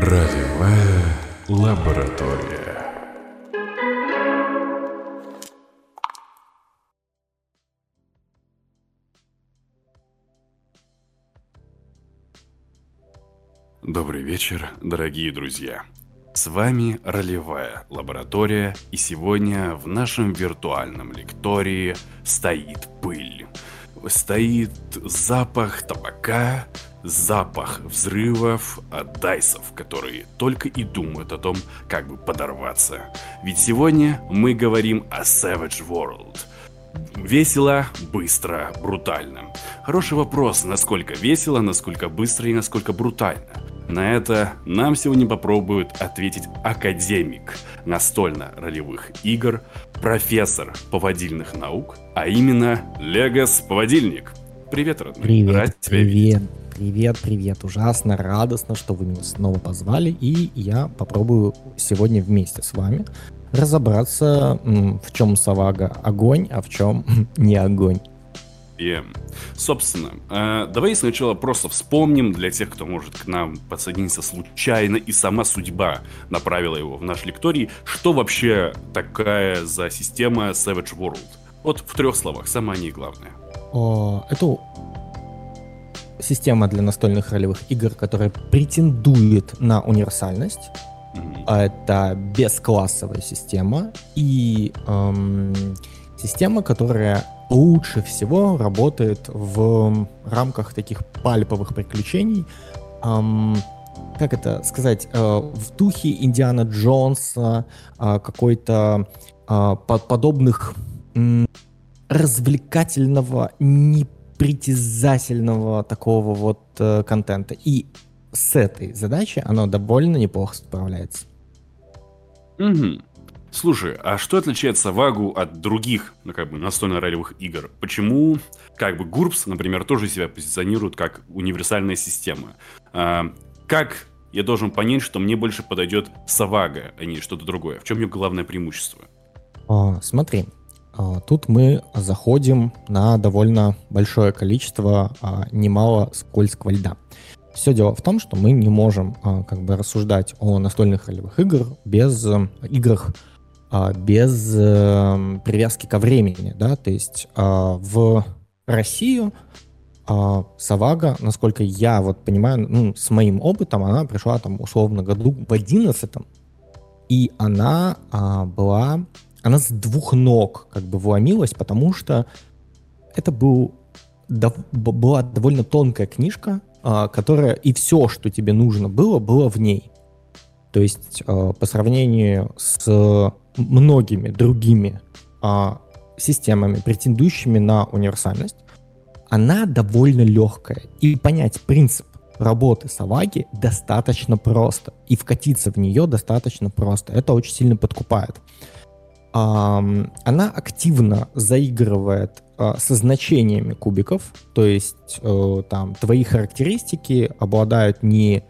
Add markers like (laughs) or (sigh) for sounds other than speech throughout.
Ролевая лаборатория. Добрый вечер, дорогие друзья. С вами ролевая лаборатория, и сегодня в нашем виртуальном лектории стоит пыль. Стоит запах табака, запах взрывов от дайсов, которые только и думают о том, как бы подорваться. Ведь сегодня мы говорим о Savage World. Весело, быстро, брутально. Хороший вопрос, насколько весело, насколько быстро и насколько брутально. На это нам сегодня попробует ответить академик настольно-ролевых игр, профессор поводильных наук, а именно Легос Поводильник. Привет, родной. Привет, Рад привет, привет, привет. Ужасно радостно, что вы меня снова позвали, и я попробую сегодня вместе с вами разобраться, в чем Савага огонь, а в чем (laughs) не огонь. И, собственно, э, давай сначала просто вспомним для тех, кто может к нам подсоединиться случайно, и сама судьба направила его в наш лекторий, что вообще такая за система Savage World? Вот в трех словах, самое не главное. О, это система для настольных ролевых игр, которая претендует на универсальность. Mm-hmm. Это бесклассовая система и эм, система, которая лучше всего работает в рамках таких пальповых приключений. Эм, как это сказать, э, в духе Индиана Джонса, э, какой-то э, подобных э, развлекательного, непритязательного такого вот э, контента. И с этой задачей оно довольно неплохо справляется. Угу. Слушай, а что отличает Савагу от других, ну, как бы, настольно-ролевых игр? Почему, как бы, Гурбс, например, тоже себя позиционирует как универсальная система? А, как я должен понять, что мне больше подойдет Савага, а не что-то другое? В чем ее главное преимущество? А, смотри, а, тут мы заходим на довольно большое количество а, немало скользкого льда. Все дело в том, что мы не можем как бы рассуждать о настольных ролевых игр без играх без э, привязки ко времени, да, то есть а, в Россию а, Савага, насколько я вот понимаю, ну, с моим опытом, она пришла там условно году в одиннадцатом, и она была, она с двух ног как бы вломилась, потому что это был, была довольно тонкая книжка, которая и все, что тебе нужно было, было в ней. То есть по сравнению с многими другими а, системами, претендующими на универсальность, она довольно легкая. И понять принцип работы Саваги достаточно просто. И вкатиться в нее достаточно просто. Это очень сильно подкупает. Она активно заигрывает а, со значениями кубиков, то есть а, там твои характеристики обладают не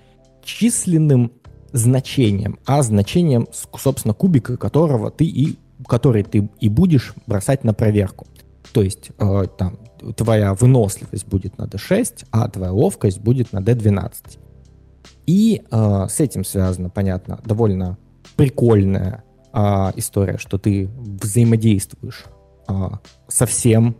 численным значением, а значением, собственно, кубика, которого ты и который ты и будешь бросать на проверку. То есть э, там твоя выносливость будет на D6, а твоя ловкость будет на D12. И э, с этим связана, понятно, довольно прикольная э, история, что ты взаимодействуешь э, со всем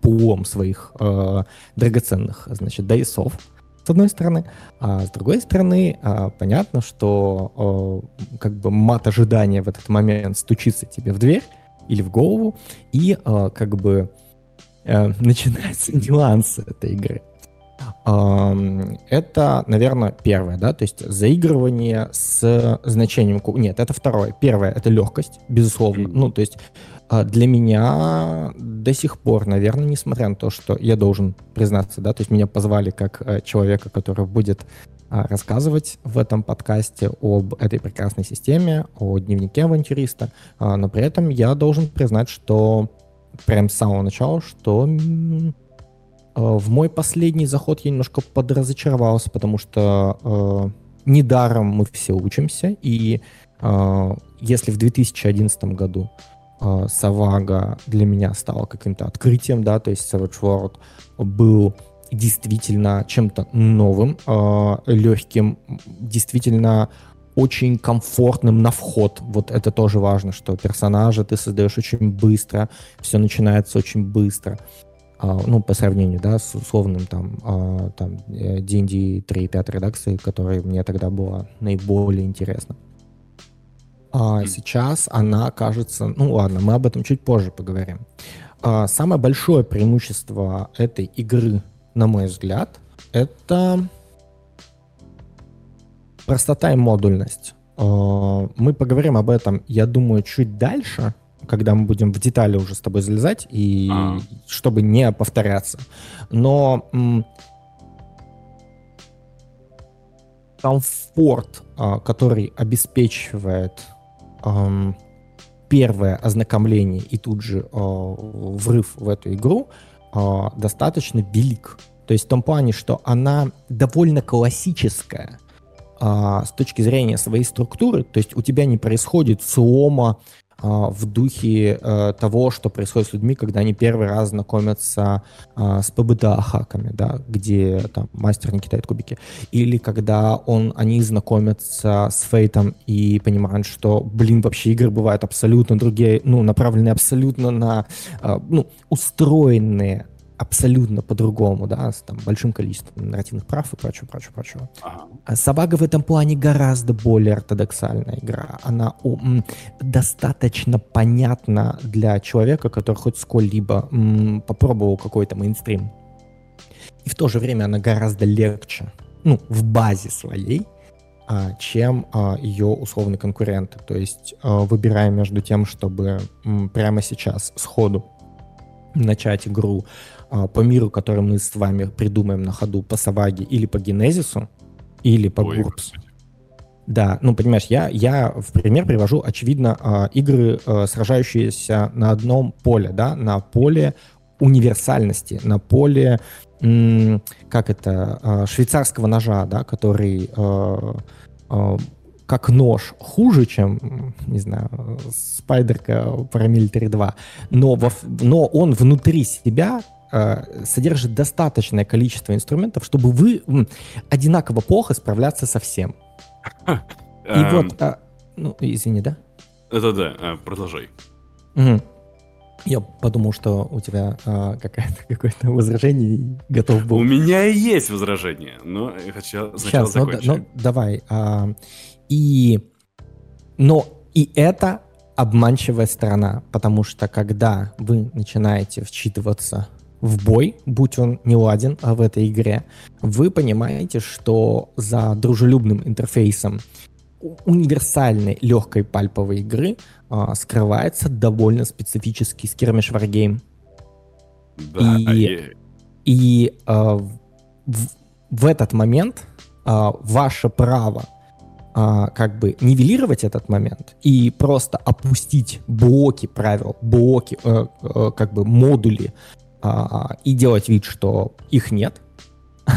пулом своих э, драгоценных, значит, дайсов с одной стороны. А с другой стороны, а, понятно, что а, как бы мат ожидания в этот момент стучится тебе в дверь или в голову, и а, как бы а, (laughs) начинаются нюансы этой игры. Это, наверное, первое, да, то есть заигрывание с значением... Нет, это второе. Первое — это легкость, безусловно. Ну, то есть для меня до сих пор, наверное, несмотря на то, что я должен признаться, да, то есть меня позвали как э, человека, который будет а, рассказывать в этом подкасте об этой прекрасной системе, о дневнике авантюриста, а, но при этом я должен признать, что прям с самого начала, что в мой последний заход я немножко подразочаровался, потому что э, недаром мы все учимся, и э, если в 2011 году э, Савага для меня стала каким-то открытием, да, то есть Savage World был действительно чем-то новым, э, легким, действительно очень комфортным на вход. Вот это тоже важно, что персонажа ты создаешь очень быстро, все начинается очень быстро. А, ну, по сравнению, да, с условным там, а, там D&D 3.5 редакции, которая мне тогда была наиболее интересна. А сейчас она кажется... Ну ладно, мы об этом чуть позже поговорим. А, самое большое преимущество этой игры, на мой взгляд, это простота и модульность. А, мы поговорим об этом, я думаю, чуть дальше, когда мы будем в детали уже с тобой залезать, и а. чтобы не повторяться. Но комфорт, а, который обеспечивает первое ознакомление и тут же врыв в эту игру, достаточно велик. То есть в том плане, что она довольно классическая а, с точки зрения своей структуры, то есть у тебя не происходит слома в духе а, того, что происходит с людьми, когда они первый раз знакомятся а, с ПБТА-хаками, да, где там мастер не кидает кубики, или когда он, они знакомятся с Фейтом и понимают, что, блин, вообще игры бывают абсолютно другие, ну, направленные абсолютно на, а, ну, устроенные абсолютно по-другому, да, с там, большим количеством нарративных прав и прочего, прочего, прочего. Ага. А Сабага в этом плане гораздо более ортодоксальная игра. Она м, достаточно понятна для человека, который хоть сколь-либо м, попробовал какой-то мейнстрим. И в то же время она гораздо легче, ну, в базе своей, а, чем а, ее условные конкуренты. То есть, а, выбирая между тем, чтобы прямо сейчас сходу начать игру по миру, который мы с вами придумаем на ходу по Саваге или по Генезису, или по Ой, Гурпс. Да, ну понимаешь, я, я в пример привожу, очевидно, а, игры, а, сражающиеся на одном поле, да, на поле универсальности, на поле, как это, швейцарского ножа, да, который как нож хуже, чем, не знаю, спайдерка Paramilitary 2, но, во, но он внутри себя Э, содержит достаточное количество инструментов, чтобы вы одинаково плохо справляться со всем. И эм. вот, а, ну, извини, да? Это да, а, продолжай. Я подумал, что у тебя а, какое-то (laughs) какое-то возражение готов был. У меня и есть возражение, но я хочу сначала Сейчас, закончить. Ну, ну, давай. А, и, но и это обманчивая сторона, потому что когда вы начинаете вчитываться в бой, будь он не ладен а в этой игре, вы понимаете, что за дружелюбным интерфейсом универсальной легкой пальповой игры а, скрывается довольно специфический скирмиш варгейм. Да, и, и... и а, в, в этот момент а, ваше право а, как бы нивелировать этот момент и просто опустить блоки правил, блоки, э, э, как бы модули а, и делать вид, что их нет, (laughs)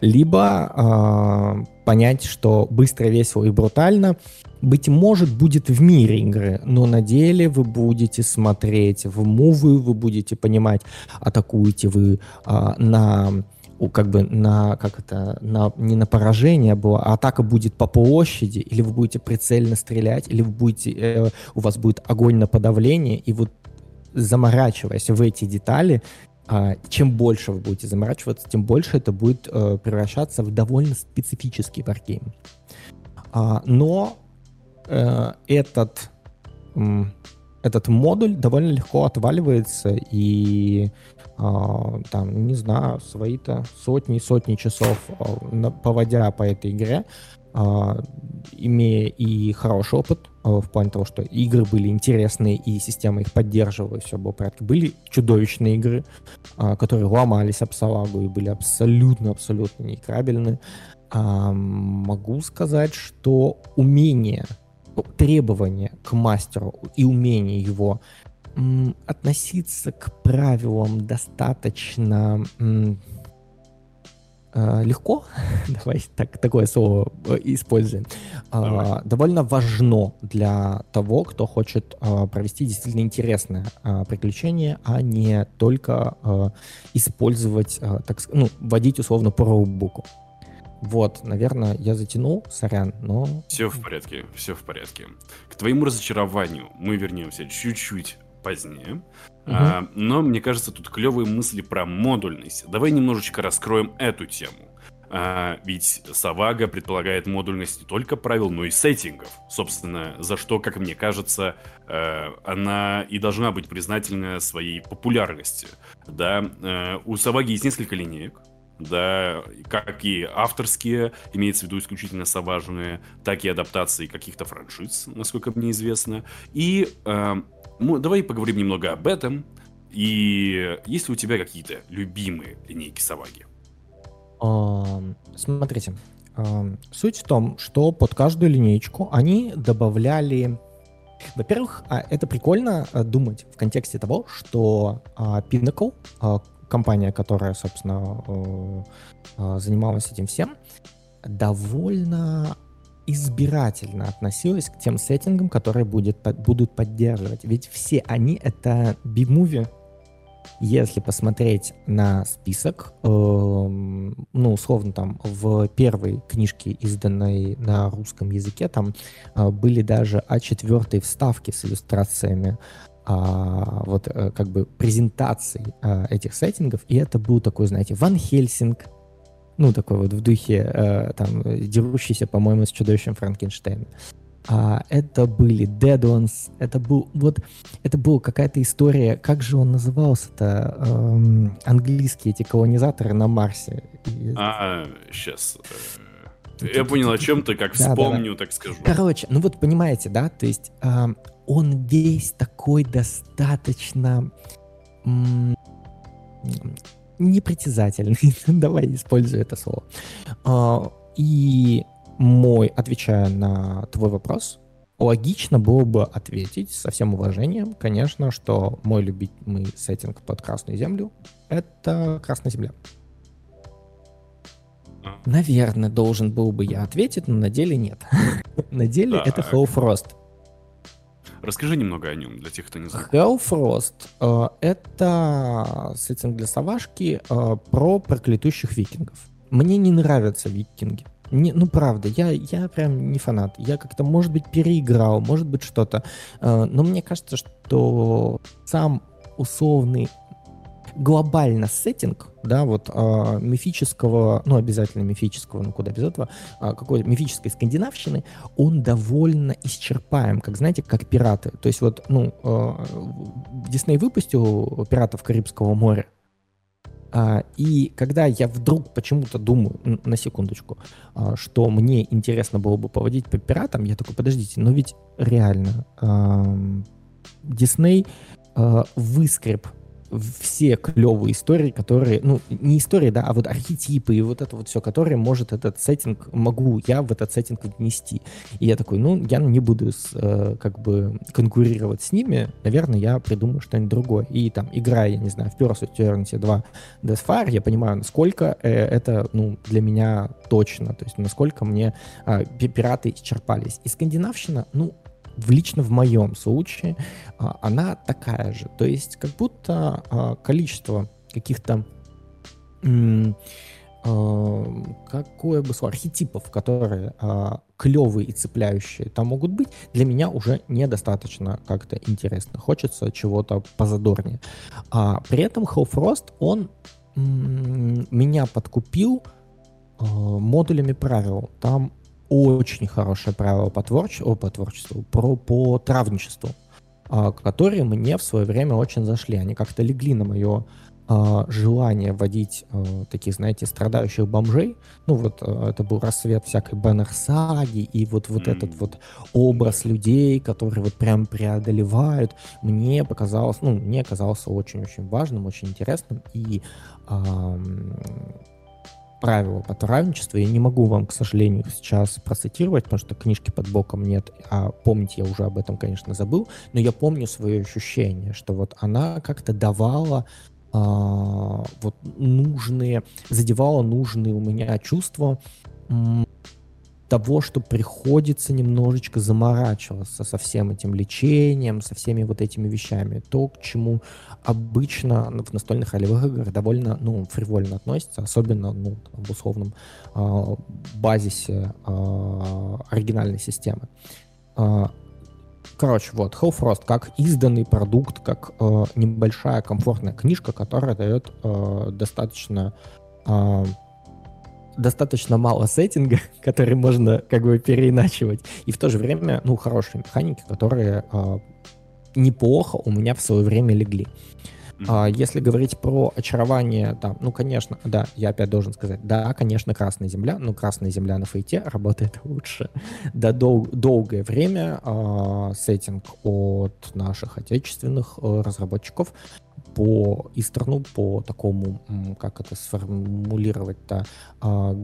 либо а, понять, что быстро, весело и брутально, быть может, будет в мире игры, но на деле вы будете смотреть в мувы, вы будете понимать, атакуете вы а, на как бы на, как это, на, не на поражение было, а атака будет по площади, или вы будете прицельно стрелять, или вы будете, э, у вас будет огонь на подавление, и вот заморачиваясь в эти детали, а, чем больше вы будете заморачиваться, тем больше это будет э, превращаться в довольно специфический варгейм. А, но э, этот, этот модуль довольно легко отваливается и а, там, не знаю, свои-то сотни сотни часов поводя по этой игре, а, имея и хороший опыт а, в плане того, что игры были интересные и система их поддерживала, все было в порядке. Были чудовищные игры, а, которые ломались об салагу и были абсолютно-абсолютно неиграбельны. Могу сказать, что умение, требования к мастеру и умение его относиться к правилам достаточно э, легко, (laughs) давай так, такое слово э, используем, э, довольно важно для того, кто хочет э, провести действительно интересное э, приключение, а не только э, использовать, э, так ну, вводить условно по роутбуку. Вот, наверное, я затянул, сорян, но... Все в порядке, все в порядке. К твоему разочарованию мы вернемся чуть-чуть позднее. Угу. А, но мне кажется, тут клевые мысли про модульность. Давай немножечко раскроем эту тему. А, ведь Савага предполагает модульность не только правил, но и сеттингов. Собственно, за что, как мне кажется, э, она и должна быть признательна своей популярности. Да, э, у Саваги есть несколько линеек да, как и авторские, имеется в виду исключительно соважные, так и адаптации каких-то франшиз, насколько мне известно. И э, давай поговорим немного об этом. И есть ли у тебя какие-то любимые линейки Саваги? Смотрите, суть в том, что под каждую линейку они добавляли во-первых, а, это прикольно э, думать в контексте того, что uh, Pinnacle, компания, которая, собственно, э, занималась этим всем, довольно избирательно относилась к тем сеттингам, которые будет, будут поддерживать. Ведь все они — это би-муви. Если посмотреть на список, э, ну, условно, там, в первой книжке, изданной на русском языке, там э, были даже А4 вставки с иллюстрациями а, вот а, как бы презентаций а, этих сеттингов, и это был такой, знаете, Ван Хельсинг, ну, такой вот в духе, а, там, дерущийся, по-моему, с чудовищем Франкенштейна. А, это были Dead Ones, это был, вот, это была какая-то история, как же он назывался-то, эм, английские эти колонизаторы на Марсе. А, сейчас, э, я понял, о чем ты, как вспомню, так скажу. Короче, ну вот понимаете, да, то есть он весь такой достаточно непритязательный. (laughs) Давай использую это слово. А, и мой, отвечая на твой вопрос, логично было бы ответить со всем уважением, конечно, что мой любимый сеттинг под Красную Землю — это Красная Земля. Наверное, должен был бы я ответить, но на деле нет. (laughs) на деле это Hello Frost. Расскажи немного о нем для тех, кто не знает. Hellfrost э, — это сеттинг для Савашки э, про проклятущих викингов. Мне не нравятся викинги. Не, ну, правда, я, я прям не фанат. Я как-то, может быть, переиграл, может быть, что-то. Э, но мне кажется, что сам условный глобально сеттинг, да, вот э, мифического, ну, обязательно мифического, ну, куда без этого, э, какой-то мифической скандинавщины, он довольно исчерпаем, как, знаете, как пираты. То есть вот, ну, э, Дисней выпустил «Пиратов Карибского моря», а, и когда я вдруг почему-то думаю, на секундочку, а, что мне интересно было бы поводить по пиратам, я такой, подождите, но ведь реально Дисней выскреб все клевые истории, которые, ну, не истории, да, а вот архетипы и вот это вот все, которые может этот сеттинг, могу я в этот сеттинг внести. И я такой, ну, я не буду с, э, как бы конкурировать с ними, наверное, я придумаю что-нибудь другое. И там, играя, я не знаю, в Pursuit Eternity 2 Deathfire, я понимаю, насколько э, это, ну, для меня точно, то есть насколько мне э, пираты исчерпались. И скандинавщина, ну, в, лично в моем случае а, она такая же. То есть как будто а, количество каких-то а, какое бы слово, архетипов, которые а, клевые и цепляющие там могут быть, для меня уже недостаточно как-то интересно. Хочется чего-то позадорнее. А при этом Hellfrost, он м- меня подкупил э, модулями правил. Там очень хорошее правило по, творче... О, по творчеству, про, по травничеству, а, которые мне в свое время очень зашли. Они как-то легли на мое а, желание вводить а, таких, знаете, страдающих бомжей. Ну вот а, это был рассвет всякой баннер-саги, и вот, вот mm. этот вот образ людей, которые вот прям преодолевают, мне показалось, ну, мне казался очень-очень важным, очень интересным, и а, правила потравничества. Я не могу вам, к сожалению, сейчас процитировать, потому что книжки под боком нет, а помнить я уже об этом, конечно, забыл, но я помню свое ощущение, что вот она как-то давала э, вот нужные, задевало нужные у меня чувства того, что приходится немножечко заморачиваться со всем этим лечением, со всеми вот этими вещами. То, к чему обычно в настольных ролевых играх довольно, ну, фривольно относится, особенно, ну, в условном э, базисе э, оригинальной системы. Э, короче, вот, Hellfrost как изданный продукт, как э, небольшая комфортная книжка, которая дает э, достаточно э, достаточно мало сеттинга, (laughs) который можно как бы переиначивать, и в то же время, ну, хорошие механики, которые э, неплохо у меня в свое время легли. А, если говорить про очарование, там, ну, конечно, да, я опять должен сказать, да, конечно, Красная Земля, но Красная Земля на фейте (laughs) работает лучше. Да, дол- долгое время э, сеттинг от наших отечественных э, разработчиков по Истерну, по такому, как это сформулировать-то, а,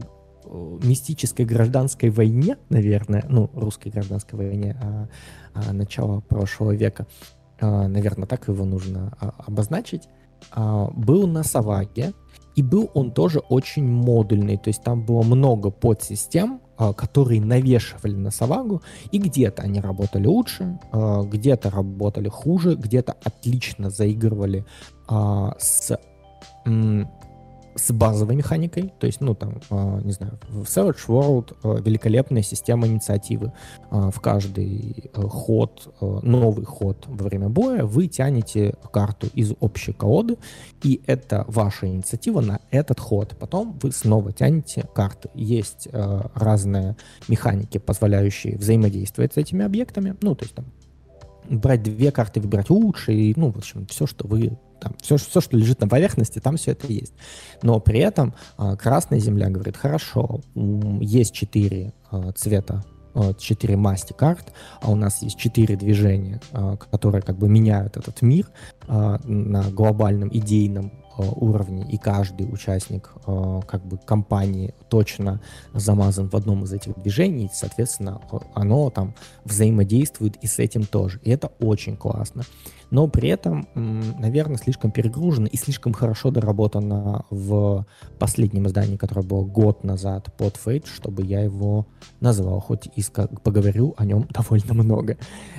мистической гражданской войне, наверное, ну, русской гражданской войне а, а, начала прошлого века, а, наверное, так его нужно а, обозначить, а, был на Саваге, и был он тоже очень модульный, то есть там было много подсистем, которые навешивали на Савагу, и где-то они работали лучше, а, где-то работали хуже, где-то отлично заигрывали а, с с базовой механикой, то есть, ну, там, э, не знаю, в Savage World э, великолепная система инициативы. Э, в каждый э, ход, э, новый ход во время боя вы тянете карту из общей колоды, и это ваша инициатива на этот ход. Потом вы снова тянете карты. Есть э, разные механики, позволяющие взаимодействовать с этими объектами, ну, то есть там брать две карты, выбирать лучше, и, ну, в общем, все, что вы там все, все, что лежит на поверхности, там все это есть. Но при этом а, Красная Земля говорит, хорошо, есть четыре а, цвета четыре масти карт, а у нас есть четыре движения, а, которые как бы меняют этот мир на глобальном идейном уровне, и каждый участник э, как бы компании точно замазан в одном из этих движений, соответственно, оно там взаимодействует и с этим тоже. И это очень классно. Но при этом, наверное, слишком перегружено и слишком хорошо доработано в последнем издании, которое было год назад под Fate, чтобы я его назвал, хоть и поговорю о нем (laughs) довольно много.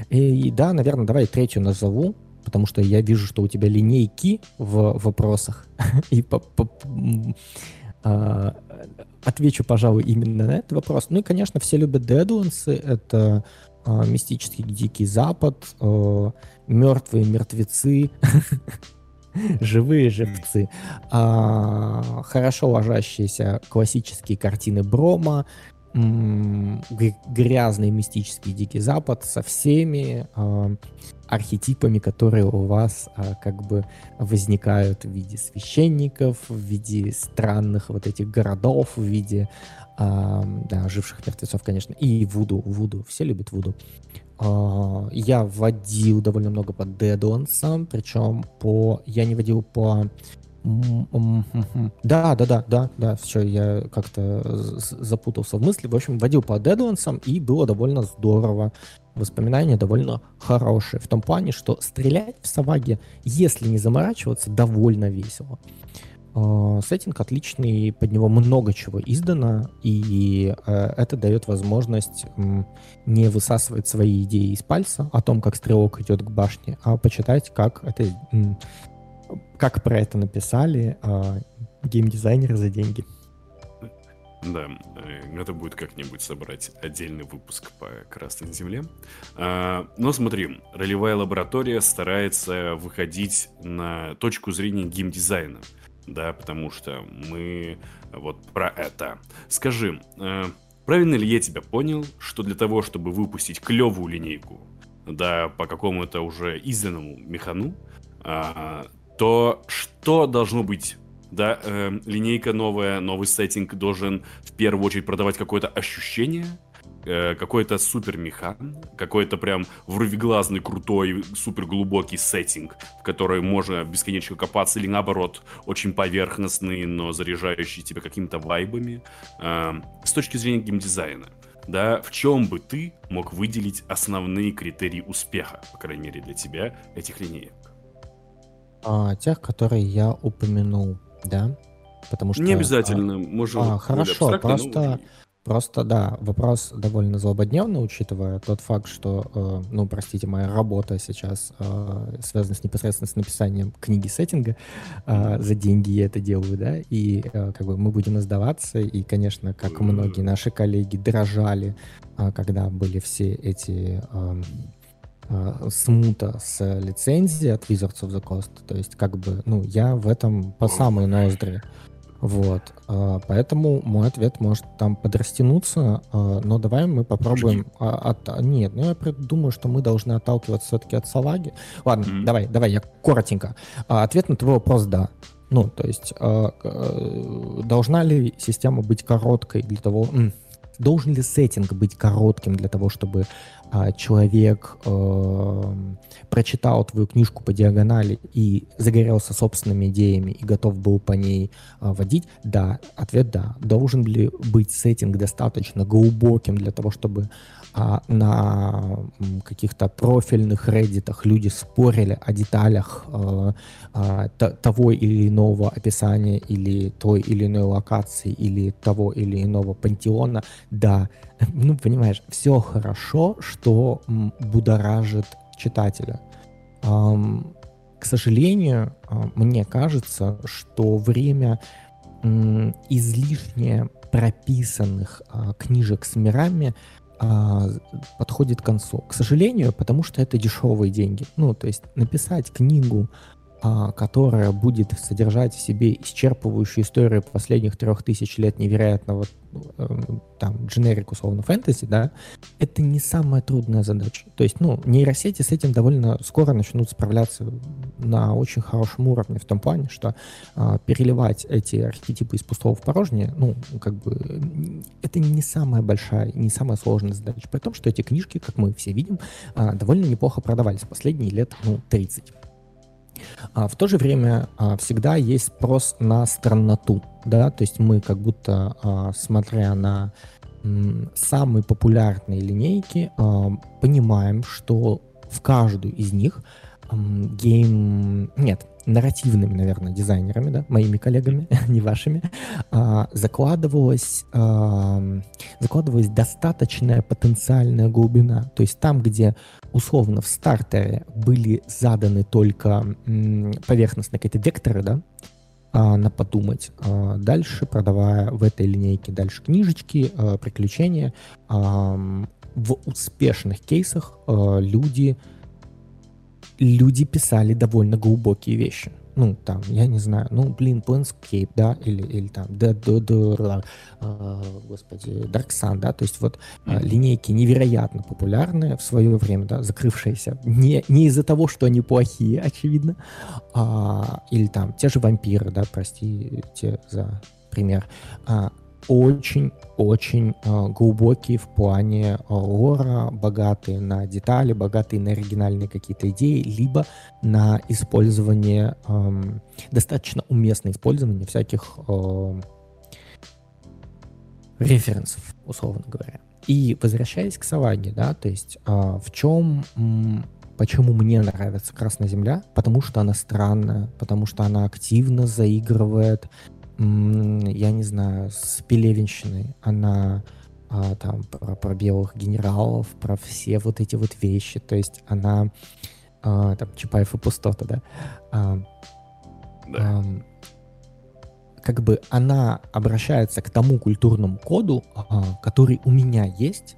И да, наверное, давай третью назову, потому что я вижу, что у тебя линейки в вопросах. (laughs) И по, по, а, отвечу, пожалуй, именно на этот вопрос. Ну и, конечно, все любят Deadlands. Это а, мистический Дикий Запад, а, мертвые мертвецы, (laughs) живые живцы, хорошо ложащиеся классические картины Брома, грязный мистический Дикий Запад со всеми э, архетипами, которые у вас э, как бы возникают в виде священников, в виде странных вот этих городов, в виде э, да, живших мертвецов, конечно, и Вуду, Вуду, все любят Вуду. Я вводил довольно много по Deadlands, причем по... Я не водил по да, да, да, да, да, все, я как-то запутался в мысли. В общем, водил по Deadlands, и было довольно здорово. Воспоминания довольно хорошие. В том плане, что стрелять в Саваге, если не заморачиваться, довольно весело. А, сеттинг отличный, под него много чего издано, и э, это дает возможность не высасывать свои идеи из пальца о том, как стрелок идет к башне, а почитать, как это как про это написали э, геймдизайнеры за деньги. Да, э, надо будет как-нибудь собрать отдельный выпуск по Красной Земле. А, но смотри, ролевая лаборатория старается выходить на точку зрения геймдизайна, да, потому что мы вот про это. Скажи, э, правильно ли я тебя понял, что для того, чтобы выпустить клевую линейку, да, по какому-то уже изданному механу, а, то что должно быть? Да, э, линейка новая, новый сеттинг должен в первую очередь продавать какое-то ощущение, э, какой-то супер механ, какой-то прям вровеглазный, крутой, супер глубокий сеттинг, в который можно бесконечно копаться, или наоборот, очень поверхностный, но заряжающий тебя какими-то вайбами. Э, с точки зрения геймдизайна, да, в чем бы ты мог выделить основные критерии успеха, по крайней мере для тебя, этих линеек? А, тех, которые я упомянул, да? Потому что... Не обязательно, а, можем... А, хорошо, просто... Просто, да, вопрос довольно злободневный, учитывая тот факт, что, э, ну, простите, моя работа сейчас э, связана с непосредственно с написанием книги сеттинга. Э, за деньги я это делаю, да, и э, как бы мы будем издаваться, и, конечно, как многие наши коллеги дрожали, э, когда были все эти... Э, смута с лицензией от Wizards of the Coast. То есть, как бы, ну, я в этом по самой ноздри. Вот. А, поэтому мой ответ может там подрастянуться, а, но давай мы попробуем... От... Нет, ну я думаю, что мы должны отталкиваться все-таки от салаги. Ладно, mm-hmm. давай, давай, я коротенько. А, ответ на твой вопрос — да. Ну, то есть, должна ли система быть короткой для того... Должен ли сеттинг быть коротким для того, чтобы а, человек э, прочитал твою книжку по диагонали и загорелся собственными идеями и готов был по ней э, водить, да, ответ да. Должен ли быть сеттинг достаточно глубоким для того, чтобы а, на каких-то профильных реддитах люди спорили о деталях а, а, того или иного описания или той или иной локации или того или иного пантеона, да, ну, понимаешь, все хорошо, что будоражит читателя. Um, к сожалению, мне кажется, что время излишне прописанных книжек с мирами а, подходит к концу. К сожалению, потому что это дешевые деньги. Ну, то есть написать книгу которая будет содержать в себе исчерпывающую историю последних трех тысяч лет невероятного э, там дженерик условно фэнтези, да, это не самая трудная задача. То есть, ну, нейросети с этим довольно скоро начнут справляться на очень хорошем уровне в том плане, что э, переливать эти архетипы из пустого в порожнее, ну, как бы, это не самая большая, не самая сложная задача. При том, что эти книжки, как мы все видим, э, довольно неплохо продавались последние лет, ну, 30. А в то же время а, всегда есть спрос на странноту, да, то есть мы как будто, а, смотря на м, самые популярные линейки, а, понимаем, что в каждую из них гейм... Нет, нарративными, наверное, дизайнерами, да, моими коллегами, (laughs) не вашими, а, закладывалась, а, закладывалась достаточная потенциальная глубина. То есть там, где условно в стартере были заданы только м, поверхностные какие-то векторы, да, а, на подумать. А, дальше, продавая в этой линейке дальше книжечки, а, приключения, а, в успешных кейсах а, люди люди писали довольно глубокие вещи. Ну, там, я не знаю, ну, блин, Planescape, да, или, или там, да, да, да, э, господи, Dark Sun, да, то есть вот э, линейки невероятно популярные в свое время, да, закрывшиеся, не, не из-за того, что они плохие, очевидно, а, или там те же вампиры, да, простите за пример, а, очень-очень э, глубокие в плане э, лора, богатые на детали, богатые на оригинальные какие-то идеи, либо на использование, э, достаточно уместное использование всяких э, референсов, условно говоря. И возвращаясь к Саваге, да, то есть э, в чем Почему мне нравится Красная Земля? Потому что она странная, потому что она активно заигрывает я не знаю, с Пелевинщиной. Она а, там про, про белых генералов, про все вот эти вот вещи. То есть она а, там Чапаев и пустота, да? А, да. А, как бы она обращается к тому культурному коду, а, который у меня есть,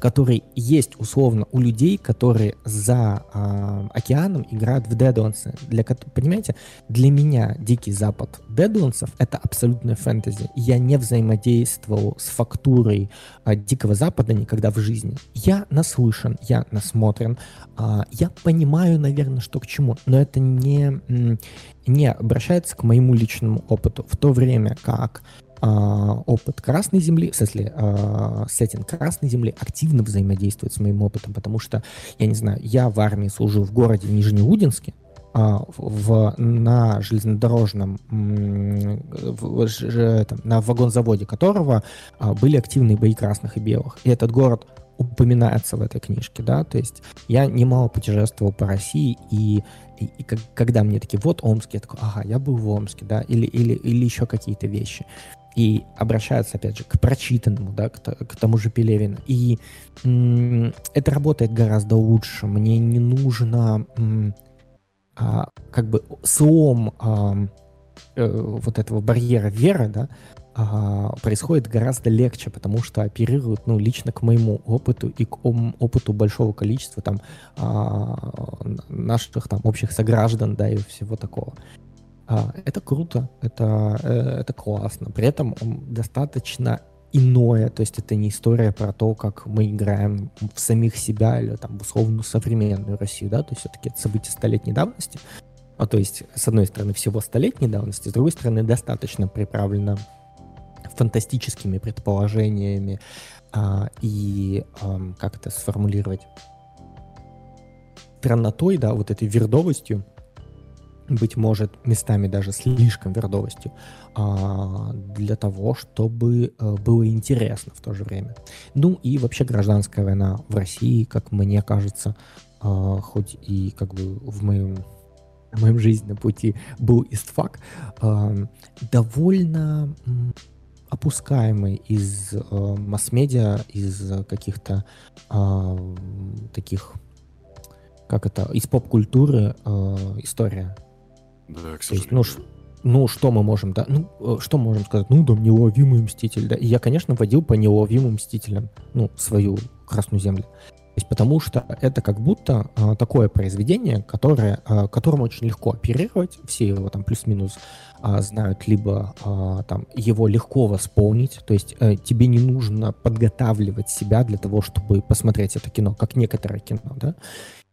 который есть условно у людей, которые за э, океаном играют в Deadlands. Для, понимаете, для меня Дикий Запад Deadlands это абсолютная фэнтези. Я не взаимодействовал с фактурой э, Дикого Запада никогда в жизни. Я наслышан, я насмотрен, э, я понимаю, наверное, что к чему, но это не, не обращается к моему личному опыту. В то время как опыт Красной Земли, в смысле, а, сеттинг Красной Земли активно взаимодействует с моим опытом, потому что, я не знаю, я в армии служил в городе Нижнеудинске, а, в, на железнодорожном, в, в, на вагонзаводе которого были активные бои красных и белых. И этот город упоминается в этой книжке, да, то есть я немало путешествовал по России, и, и, и когда мне такие, вот Омск, я такой, ага, я был в Омске, да, или, или, или еще какие-то вещи. И обращаются, опять же, к прочитанному, да, к, к тому же Пелевину. И м- это работает гораздо лучше. Мне не нужно м- а, как бы слом а, э, вот этого барьера веры, да, а, происходит гораздо легче, потому что оперируют, ну, лично к моему опыту и к опыту большого количества там а, наших там общих сограждан, да, и всего такого. А, это круто, это, э, это классно. При этом достаточно иное, то есть это не история про то, как мы играем в самих себя или там в условную современную Россию, да, то есть все-таки это события столетней давности, а то есть с одной стороны всего столетней давности, с другой стороны достаточно приправлено фантастическими предположениями а, и а, как это сформулировать страннотой, да, вот этой вердовостью, быть может, местами даже слишком вердовостью, а, для того, чтобы а, было интересно в то же время. Ну и вообще гражданская война в России, как мне кажется, а, хоть и как бы в моем в моем жизненном пути был истфак, а, довольно опускаемый из э, масс-медиа, из каких-то э, таких, как это, из поп-культуры э, история. Да, к сожалению. есть, ну, ну, что мы можем, да, ну, э, что мы можем сказать? Ну, да, неуловимый мститель, да. И я, конечно, водил по неуловимым мстителям, ну, свою Красную Землю есть потому что это как будто э, такое произведение, которое, э, которому очень легко оперировать, все его там плюс-минус э, знают, либо э, там его легко восполнить, то есть э, тебе не нужно подготавливать себя для того, чтобы посмотреть это кино, как некоторое кино, да,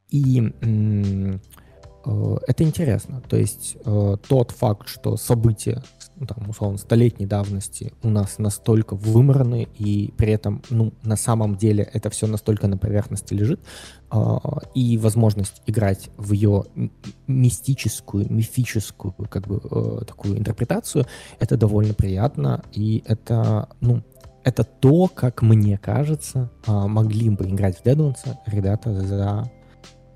и э, это интересно, то есть э, тот факт, что события ну, там, условно, столетней давности у нас настолько вымраны, и при этом, ну, на самом деле это все настолько на поверхности лежит, э, и возможность играть в ее мистическую, мифическую, как бы, э, такую интерпретацию, это довольно приятно, и это, ну, это то, как мне кажется, э, могли бы играть в Deadlands ребята за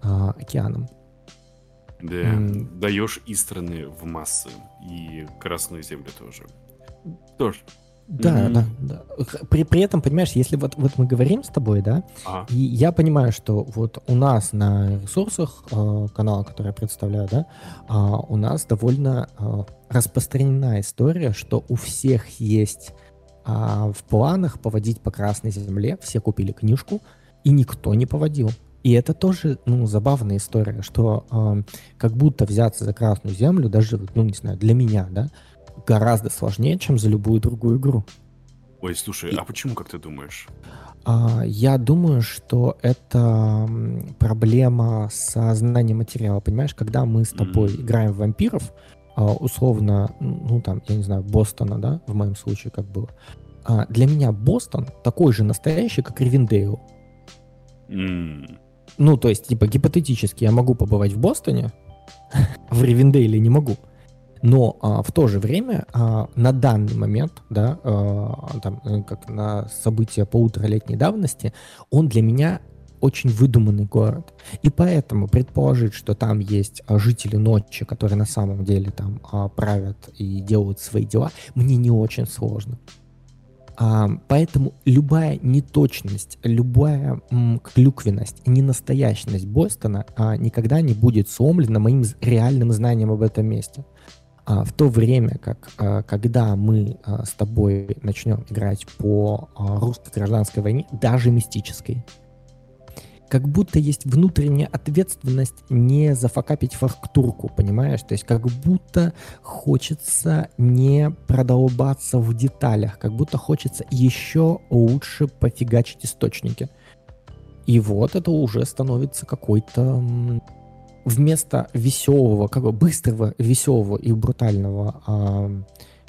э, океаном. Да, mm. даешь и страны в массы, и Красную Землю тоже. Тоже. Да, mm-hmm. да, да. При, при этом, понимаешь, если вот, вот мы говорим с тобой, да, ага. и я понимаю, что вот у нас на ресурсах э, канала, который я представляю, да, э, у нас довольно э, распространена история, что у всех есть э, в планах поводить по Красной Земле, все купили книжку, и никто не поводил. И это тоже, ну, забавная история, что э, как будто взяться за Красную Землю, даже, ну, не знаю, для меня, да, гораздо сложнее, чем за любую другую игру. Ой, слушай, И... а почему, как ты думаешь? А, я думаю, что это проблема со знанием материала. Понимаешь, когда мы с тобой mm. играем в вампиров, а, условно, ну там, я не знаю, Бостона, да, в моем случае как было. А, для меня Бостон такой же настоящий, как Ривендейл. Mm. Ну, то есть, типа, гипотетически я могу побывать в Бостоне, (laughs) в Ривендейле не могу. Но а, в то же время а, на данный момент, да, а, там, э, как на события полуторалетней давности, он для меня очень выдуманный город. И поэтому предположить, что там есть а, жители ночи, которые на самом деле там а, правят и делают свои дела, мне не очень сложно. А, поэтому любая неточность, любая клюквенность, ненастоящность Бостона а, никогда не будет сломлена моим реальным знанием об этом месте. А, в то время как, когда мы с тобой начнем играть по русской гражданской войне, даже мистической, как будто есть внутренняя ответственность не зафакапить фактурку, понимаешь? То есть как будто хочется не продолбаться в деталях, как будто хочется еще лучше пофигачить источники. И вот это уже становится какой-то вместо веселого, как бы быстрого, веселого и брутального э,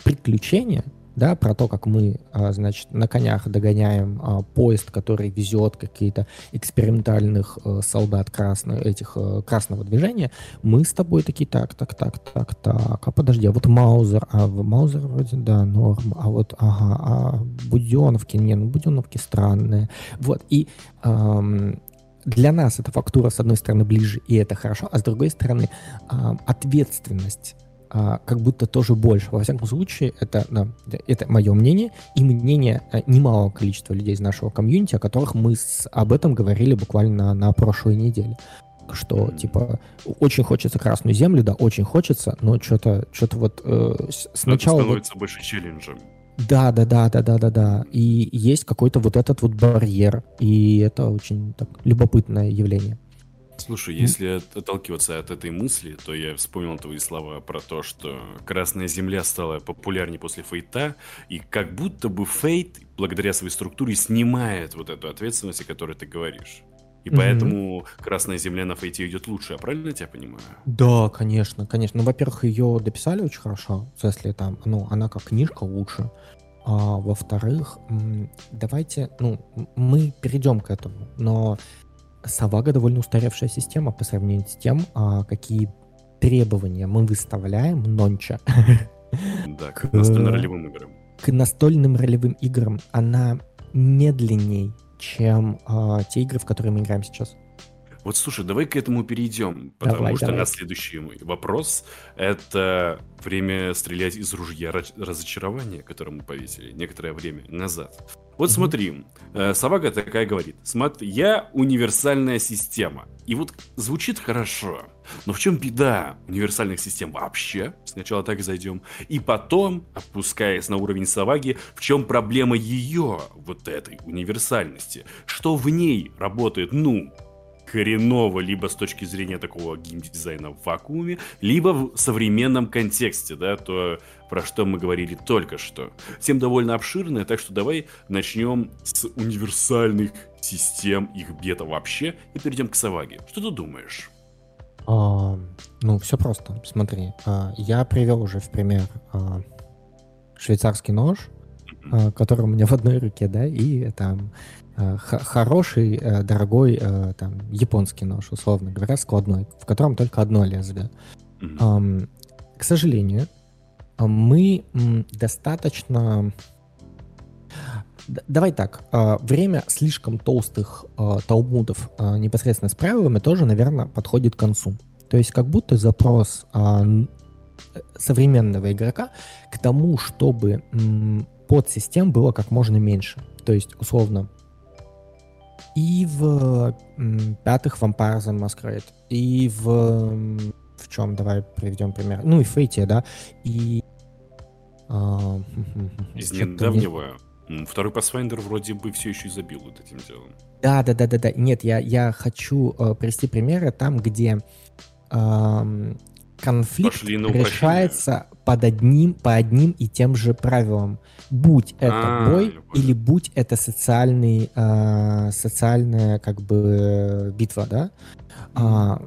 приключения, да, про то, как мы, а, значит, на конях догоняем а, поезд, который везет какие-то экспериментальных э, солдат красных, этих э, красного движения, мы с тобой такие, так, так, так, так, так, а подожди, а вот Маузер, а Маузер вроде, да, норм, а вот, ага, а Буденовки, не, ну Буденовки странные, вот, и эм, для нас эта фактура, с одной стороны, ближе, и это хорошо, а с другой стороны, ответственность а, как будто тоже больше. Во всяком случае, это, да, это мое мнение и мнение э, немалого количества людей из нашего комьюнити, о которых мы с, об этом говорили буквально на, на прошлой неделе. Что, типа, очень хочется Красную Землю, да, очень хочется, но что-то что вот э, сначала... Это становится вот, больше челленджем. Да, да, да, да, да, да, да. И есть какой-то вот этот вот барьер, и это очень так любопытное явление. Слушай, если отталкиваться от этой мысли, то я вспомнил твои слова про то, что Красная Земля стала популярнее после Фейта, и как будто бы Фейт, благодаря своей структуре, снимает вот эту ответственность, о которой ты говоришь. И mm-hmm. поэтому Красная Земля на Фейте идет лучше, я правильно тебя понимаю? Да, конечно, конечно. Ну, во-первых, ее дописали очень хорошо, если там, ну, она как книжка лучше. А во-вторых, давайте, ну, мы перейдем к этому, но Савага довольно устаревшая система по сравнению с тем, а, какие требования мы выставляем нонча. Да, к настольным ролевым играм. К настольным ролевым играм она медленней, чем а, те игры, в которые мы играем сейчас. Вот слушай, давай к этому перейдем, потому давай, что давай. на следующий вопрос это время стрелять из ружья разочарования, которое мы повесили некоторое время назад. Вот mm-hmm. смотри, э, Савага такая говорит, смотри, я универсальная система. И вот звучит хорошо, но в чем беда универсальных систем вообще? Сначала так и зайдем. И потом, опускаясь на уровень Саваги, в чем проблема ее, вот этой универсальности? Что в ней работает, ну, хреново либо с точки зрения такого геймдизайна в вакууме, либо в современном контексте, да, то, про что мы говорили только что. Тем довольно обширная, так что давай начнем с универсальных систем, их бета вообще, и перейдем к Саваге. Что ты думаешь? А, ну, все просто. Смотри, а, я привел уже в пример а, швейцарский нож, а, который у меня в одной руке, да, и там хороший, э, дорогой э, там, японский нож, условно говоря, складной, в котором только одно лезвие. Mm-hmm. К сожалению, мы достаточно... Давай так, время слишком толстых талмудов непосредственно с правилами тоже, наверное, подходит к концу. То есть как будто запрос современного игрока к тому, чтобы подсистем было как можно меньше. То есть, условно, и в пятых Vampire the Masquerade, и в... В чем? Давай приведем пример. Ну и Фейте, да, и... А, (laughs) Из недавнего... Не... Второй Pathfinder вроде бы все еще изобил вот этим делом. Да, да, да, да, да. Нет, я, я хочу э, привести примеры там, где э, конфликт решается под одним, по одним и тем же правилам. Будь это а, бой или будь это социальный, э, социальная как бы битва, да? А,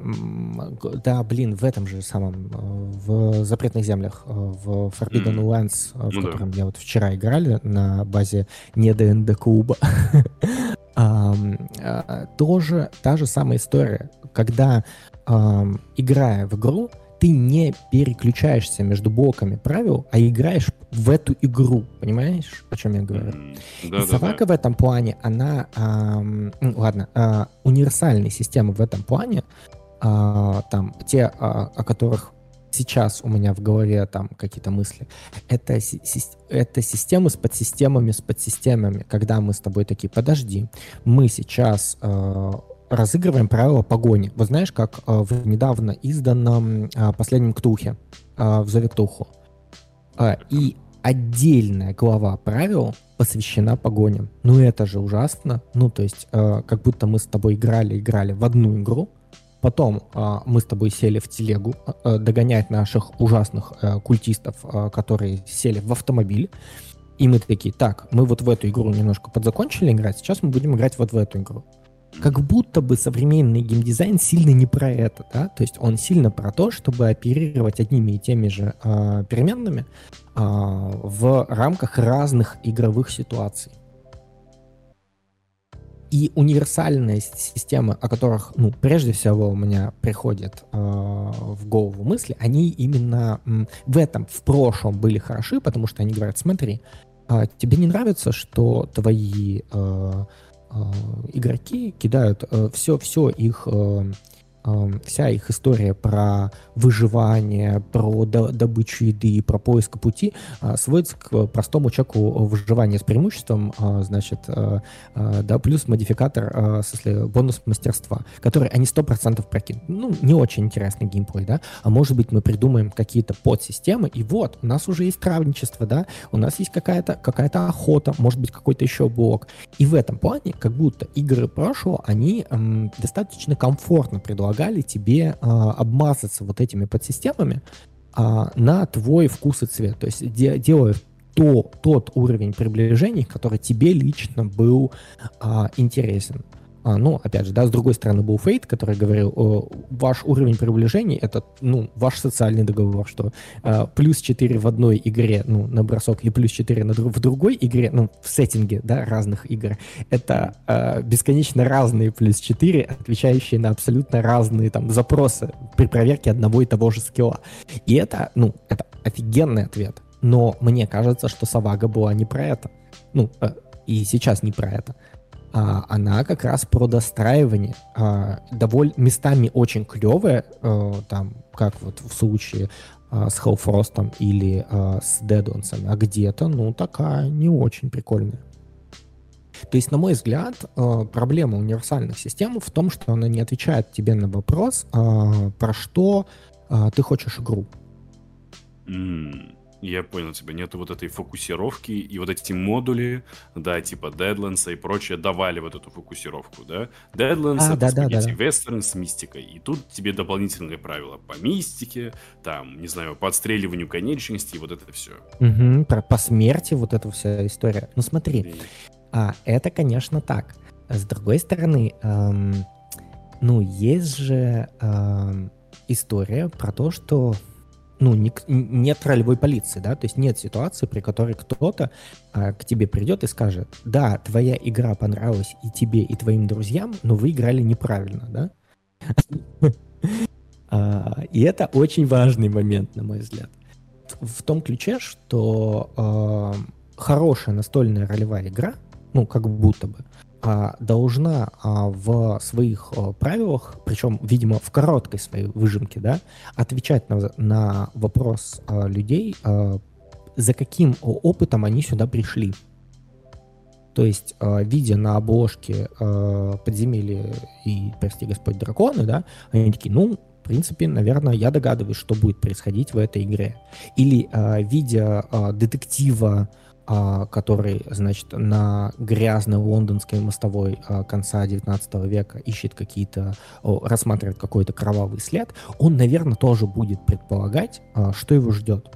да, блин, в этом же самом, в запретных землях, в Forbidden Lands, в ну, котором да. я вот вчера играли на базе не ДНД клуба, (laughs) тоже та же самая история, когда играя в игру, ты не переключаешься между блоками правил, а играешь в эту игру. Понимаешь, о чем я говорю? Да, и да, Собака да. в этом плане, она, эм, ладно, э, универсальные системы в этом плане, э, там, те, э, о которых сейчас у меня в голове там какие-то мысли, это, это системы с подсистемами, с подсистемами, когда мы с тобой такие, подожди, мы сейчас э, разыгрываем правила погони. Вот знаешь, как э, в недавно изданном э, последнем Ктухе, э, в Зове Ктуху. И отдельная глава правил посвящена погоне. Ну это же ужасно. Ну то есть как будто мы с тобой играли, играли в одну игру, Потом э, мы с тобой сели в телегу э, догонять наших ужасных э, культистов, э, которые сели в автомобиль. И мы такие, так, мы вот в эту игру немножко подзакончили играть, сейчас мы будем играть вот в эту игру. Как будто бы современный геймдизайн сильно не про это, да, то есть он сильно про то, чтобы оперировать одними и теми же э, переменными э, в рамках разных игровых ситуаций. И универсальные системы, о которых, ну, прежде всего у меня приходят э, в голову мысли, они именно в этом, в прошлом были хороши, потому что они говорят, смотри, э, тебе не нравится, что твои э, игроки кидают э, все, все их э, вся их история про выживание, про добычу еды, про поиск пути а, сводится к простому чеку выживания с преимуществом, а, значит, а, да, плюс модификатор, в смысле, бонус мастерства, который они 100% прокинут. Ну, не очень интересный геймплей, да, а может быть мы придумаем какие-то подсистемы, и вот, у нас уже есть травничество, да, у нас есть какая-то какая охота, может быть, какой-то еще блок. И в этом плане, как будто игры прошлого, они м, достаточно комфортно предлагают помогали тебе а, обмазаться вот этими подсистемами а, на твой вкус и цвет. То есть де, делая то, тот уровень приближений, который тебе лично был а, интересен. А, ну, опять же, да, с другой стороны был Фейт, который говорил, ваш уровень приближений — это, ну, ваш социальный договор, что э, плюс 4 в одной игре, ну, на бросок, и плюс 4 на, в другой игре, ну, в сеттинге, да, разных игр, это э, бесконечно разные плюс 4, отвечающие на абсолютно разные, там, запросы при проверке одного и того же скилла. И это, ну, это офигенный ответ. Но мне кажется, что Савага была не про это. Ну, э, и сейчас не про это а, она как раз про достраивание. А, довольно местами очень клевая, а, там, как вот в случае а, с Hellfrost или а, с Deadlands, а где-то, ну, такая не очень прикольная. То есть, на мой взгляд, а, проблема универсальных систем в том, что она не отвечает тебе на вопрос, а, про что ты хочешь игру. Mm. Я понял тебя. Нету вот этой фокусировки, и вот эти модули, да, типа Deadlands и прочее, давали вот эту фокусировку, да? Deadlands а, это да, да, да, вестерн с мистикой, и тут тебе дополнительные правила по мистике, там, не знаю, по отстреливанию конечностей, вот это все. Угу, про, по смерти вот эта вся история. Ну смотри, и... а, это, конечно, так. С другой стороны, эм, ну, есть же эм, история про то, что ну, не, нет ролевой полиции, да, то есть нет ситуации, при которой кто-то а, к тебе придет и скажет, да, твоя игра понравилась и тебе, и твоим друзьям, но вы играли неправильно, да? (laughs) А, и это очень важный момент, на мой взгляд. В том ключе, что а, хорошая настольная ролевая игра, ну, как будто бы, должна а, в своих а, правилах, причем, видимо, в короткой своей выжимке, да, отвечать на, на вопрос а, людей, а, за каким опытом они сюда пришли. То есть, видя на обложке подземелья и, прости господь, драконы, да, они такие, ну, в принципе, наверное, я догадываюсь, что будет происходить в этой игре. Или видя детектива а, который, значит, на грязной лондонской мостовой а, конца 19 века ищет какие-то, рассматривает какой-то кровавый след, он, наверное, тоже будет предполагать, а, что его ждет.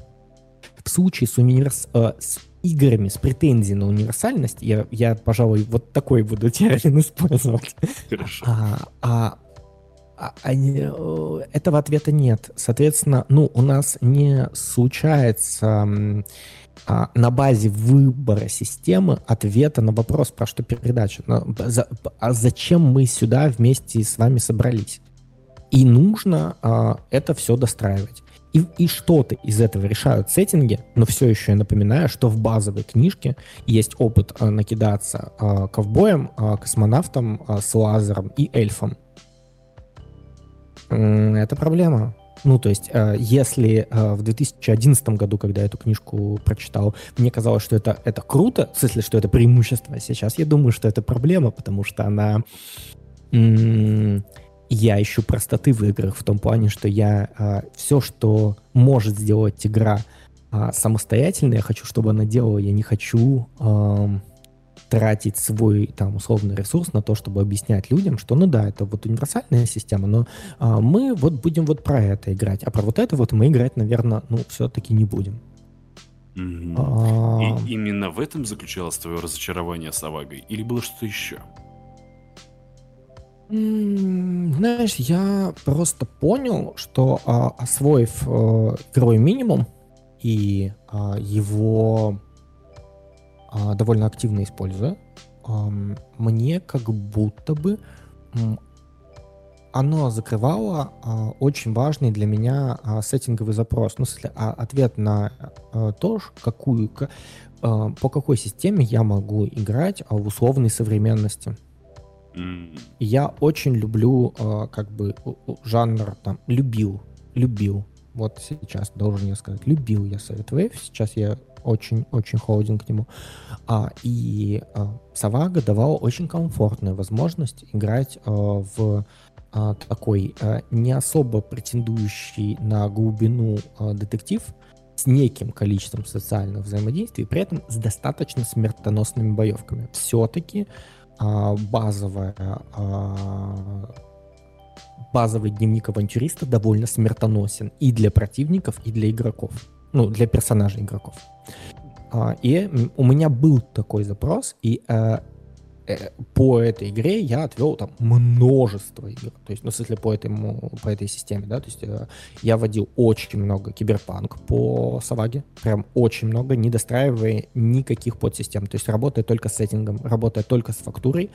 В случае с, универс... с играми с претензией на универсальность, я, я, пожалуй, вот такой буду термин (laughs) использовать. Хорошо. А, а, а, а, этого ответа нет. Соответственно, ну, у нас не случается а, на базе выбора системы ответа на вопрос, про что передача. На, за, а зачем мы сюда вместе с вами собрались? И нужно а, это все достраивать. И, и что-то из этого решают сеттинги, но все еще я напоминаю, что в базовой книжке есть опыт а, накидаться а, ковбоем, а, космонавтом а, с лазером и эльфом. Это проблема. Ну, то есть, э, если э, в 2011 году, когда я эту книжку прочитал, мне казалось, что это, это круто, в смысле, что это преимущество, сейчас я думаю, что это проблема, потому что она... Я ищу простоты в играх в том плане, что я э, все, что может сделать игра самостоятельно, я хочу, чтобы она делала, я не хочу тратить свой там условный ресурс на то, чтобы объяснять людям, что ну да, это вот универсальная система, но а, мы вот будем вот про это играть, а про вот это вот мы играть, наверное, ну все-таки не будем. Mm-hmm. А... И именно в этом заключалось твое разочарование с Авагой? Или было что-то еще? Знаешь, я просто понял, что а, освоив а, игровой минимум и а, его довольно активно используя, а, мне как будто бы оно закрывало а, очень важный для меня а, сеттинговый запрос, ну, смысле, а, ответ на а, то, какую, а, по какой системе я могу играть а, в условной современности. Я очень люблю, как бы, жанр, там, любил, любил, вот сейчас должен я сказать, любил я Совет Wave, сейчас я очень-очень холоден к нему. А, и а, Савага давала очень комфортную возможность играть а, в а, такой а, не особо претендующий на глубину а, детектив с неким количеством социальных взаимодействий, при этом с достаточно смертоносными боевками. Все-таки а, базовая, а, базовый дневник авантюриста довольно смертоносен и для противников, и для игроков. Ну, для персонажей игроков. А, и у меня был такой запрос, и Э, по этой игре я отвел там множество игр. То есть, ну, в смысле, по, этому, по этой системе, да, то есть э, я водил очень много киберпанк по Саваге, прям очень много, не достраивая никаких подсистем. То есть, работая только с сеттингом, работая только с фактурой,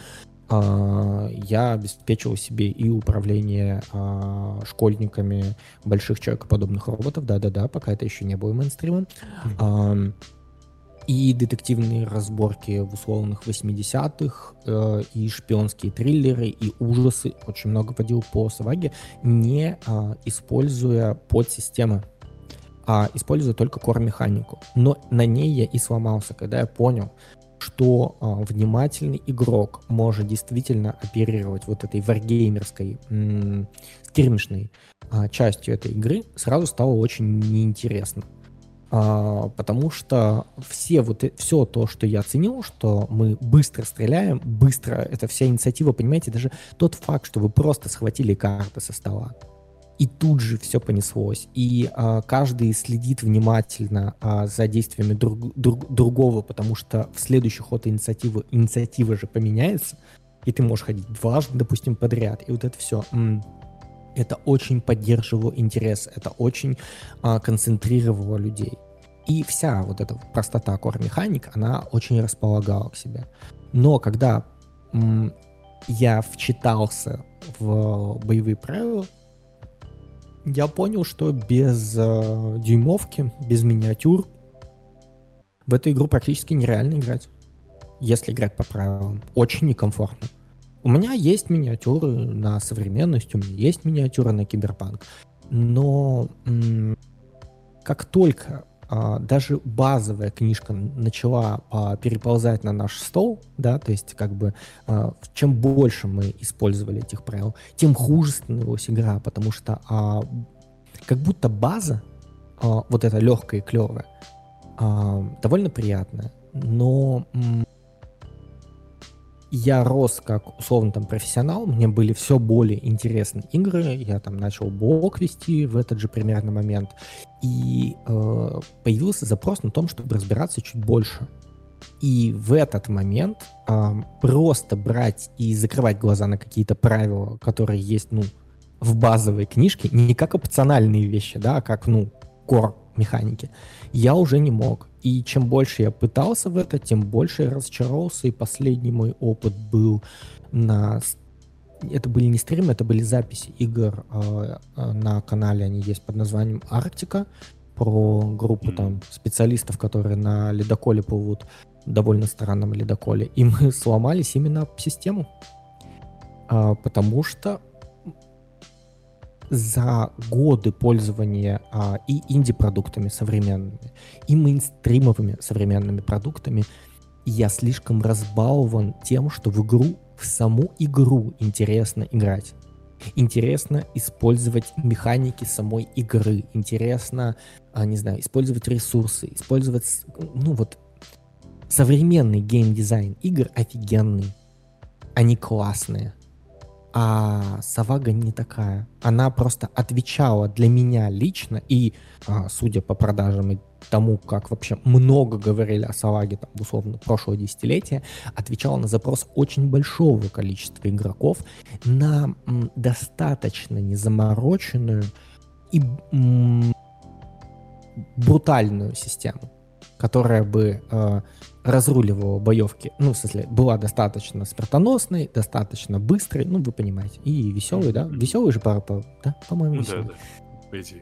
э, я обеспечивал себе и управление э, школьниками больших человекоподобных роботов, да-да-да, пока это еще не было мейнстримом. Mm-hmm и детективные разборки в условных 80-х, э, и шпионские триллеры, и ужасы. Очень много водил по Саваге, не э, используя подсистемы, а используя только core-механику. Но на ней я и сломался, когда я понял, что э, внимательный игрок может действительно оперировать вот этой варгеймерской, м- скирмишной э, частью этой игры, сразу стало очень неинтересно. А, потому что все вот все то, что я оценил, что мы быстро стреляем, быстро, это вся инициатива, понимаете, даже тот факт, что вы просто схватили карты со стола, и тут же все понеслось, и а, каждый следит внимательно а, за действиями друг, друг, другого, потому что в следующий ход инициативы инициатива же поменяется, и ты можешь ходить дважды, допустим, подряд, и вот это все. Это очень поддерживало интерес, это очень а, концентрировало людей. И вся вот эта простота core механик, она очень располагала к себе. Но когда м, я вчитался в боевые правила, я понял, что без э, дюймовки, без миниатюр в эту игру практически нереально играть. Если играть по правилам. Очень некомфортно. У меня есть миниатюры на современность, у меня есть миниатюры на киберпанк. Но м- как только даже базовая книжка начала а, переползать на наш стол, да, то есть как бы а, чем больше мы использовали этих правил, тем хуже становилась игра, потому что а, как будто база, а, вот эта легкая и клевая, а, довольно приятная, но я рос как условно там профессионал, мне были все более интересны игры, я там начал блог вести в этот же примерно момент, и э, появился запрос на том, чтобы разбираться чуть больше. И в этот момент э, просто брать и закрывать глаза на какие-то правила, которые есть, ну, в базовой книжке, не как опциональные вещи, да, а как, ну, кор механики, я уже не мог. И чем больше я пытался в это, тем больше я разочаровался. И последний мой опыт был на... Это были не стримы, это были записи игр э, на канале. Они есть под названием «Арктика». Про группу там специалистов, которые на ледоколе плывут, довольно странном ледоколе. И мы сломались именно об систему. А, потому что за годы пользования а, и инди-продуктами современными, и мейнстримовыми современными продуктами я слишком разбалован тем, что в игру, в саму игру интересно играть. Интересно использовать механики самой игры, интересно, а, не знаю, использовать ресурсы, использовать, ну вот, современный геймдизайн игр офигенный. Они классные А Савага не такая. Она просто отвечала для меня лично, и, а, судя по продажам и тому, как вообще много говорили о Саваге, там, условно, прошлого десятилетия, отвечала на запрос очень большого количества игроков на достаточно незамороченную и брутальную систему, которая бы э, разруливала боевки, ну, в смысле, была достаточно смертоносной, достаточно быстрой, ну, вы понимаете, и веселый, да? Веселый же пара, по, да, по-моему, Ну веселый. да, да. По идее.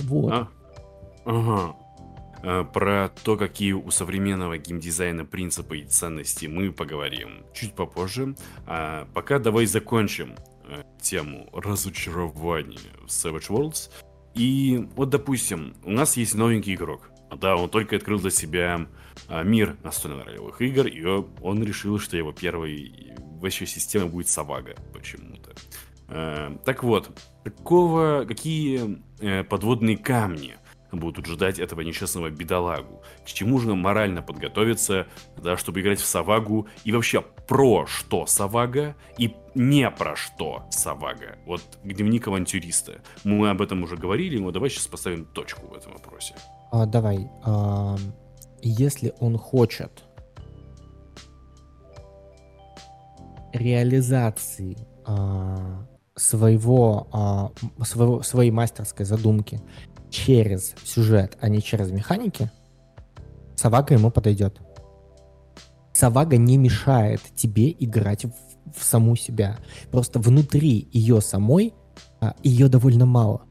Вот. А? Ага. А, Про то, какие у современного геймдизайна принципы и ценности мы поговорим чуть попозже. А пока давай закончим э, тему разочарования в Savage Worlds. И вот, допустим, у нас есть новенький игрок. Да, он только открыл для себя а, мир настольных ролевых игр, и он решил, что его первой вообще системой будет Савага почему-то. Э, Так вот, какого, какие э, подводные камни будут ждать этого несчастного бедолагу? К чему же морально подготовиться, да, чтобы играть в Савагу? И вообще, про что Савага и не про что Савага? Вот дневник авантюриста. Мы об этом уже говорили, но давай сейчас поставим точку в этом вопросе. А, давай. а, если он хочет реализации а, своего, а, своего, своей мастерской задумки через сюжет, а не через механики, Савага ему подойдет. Савага не мешает тебе играть в, в саму себя. Просто внутри ее самой а, ее довольно мало.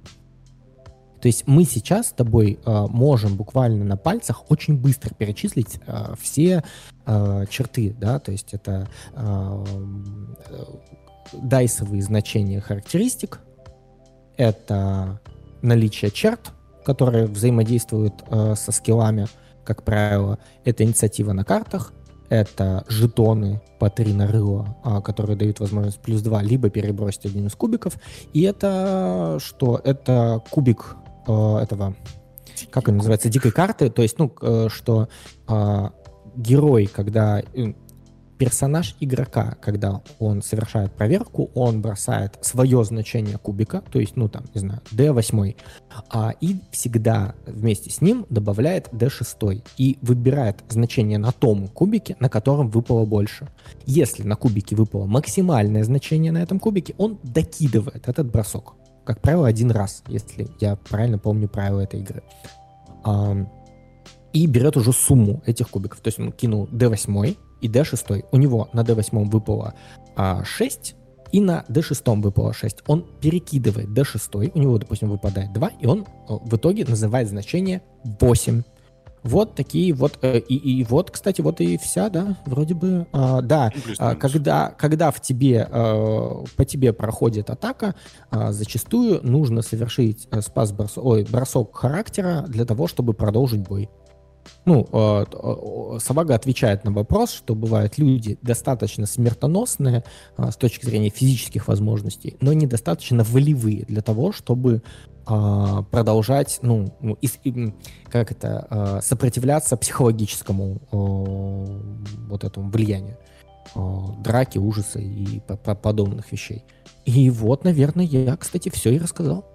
То есть мы сейчас с тобой э, можем буквально на пальцах очень быстро перечислить э, все э, черты, да, то есть это э, дайсовые значения характеристик, это наличие черт, которые взаимодействуют э, со скиллами, как правило, это инициатива на картах, это жетоны по 3 на рыло, а, которые дают возможность плюс 2, либо перебросить один из кубиков. И это что? Это кубик э, этого, как он называется, дикой карты. То есть, ну, э, что э, герой, когда э, персонаж игрока, когда он совершает проверку, он бросает свое значение кубика, то есть, ну, там, не знаю, D8, а, и всегда вместе с ним добавляет D6 и выбирает значение на том кубике, на котором выпало больше. Если на кубике выпало максимальное значение на этом кубике, он докидывает этот бросок. Как правило, один раз, если я правильно помню правила этой игры. Ам, и берет уже сумму этих кубиков. То есть он кинул D8 и D6. У него на D8 выпало а, 6, и на D6 выпало 6. Он перекидывает D6, у него, допустим, выпадает 2, и он э, в итоге называет значение 8. Вот такие вот, э, и, и вот, кстати, вот и вся, да, вроде бы, а, да, плюс-минус. когда, когда в тебе, э, по тебе проходит атака, а, зачастую нужно совершить э, спас бросок, ой, бросок характера для того, чтобы продолжить бой. Ну, э, э, э, Савага отвечает на вопрос, что бывают люди достаточно смертоносные а, с точки зрения физических возможностей, но недостаточно волевые для того, чтобы а, продолжать, ну, ну, как это, сопротивляться психологическому вот этому влиянию драки, ужаса и по- по- подобных вещей. И вот, наверное, я, кстати, все и рассказал.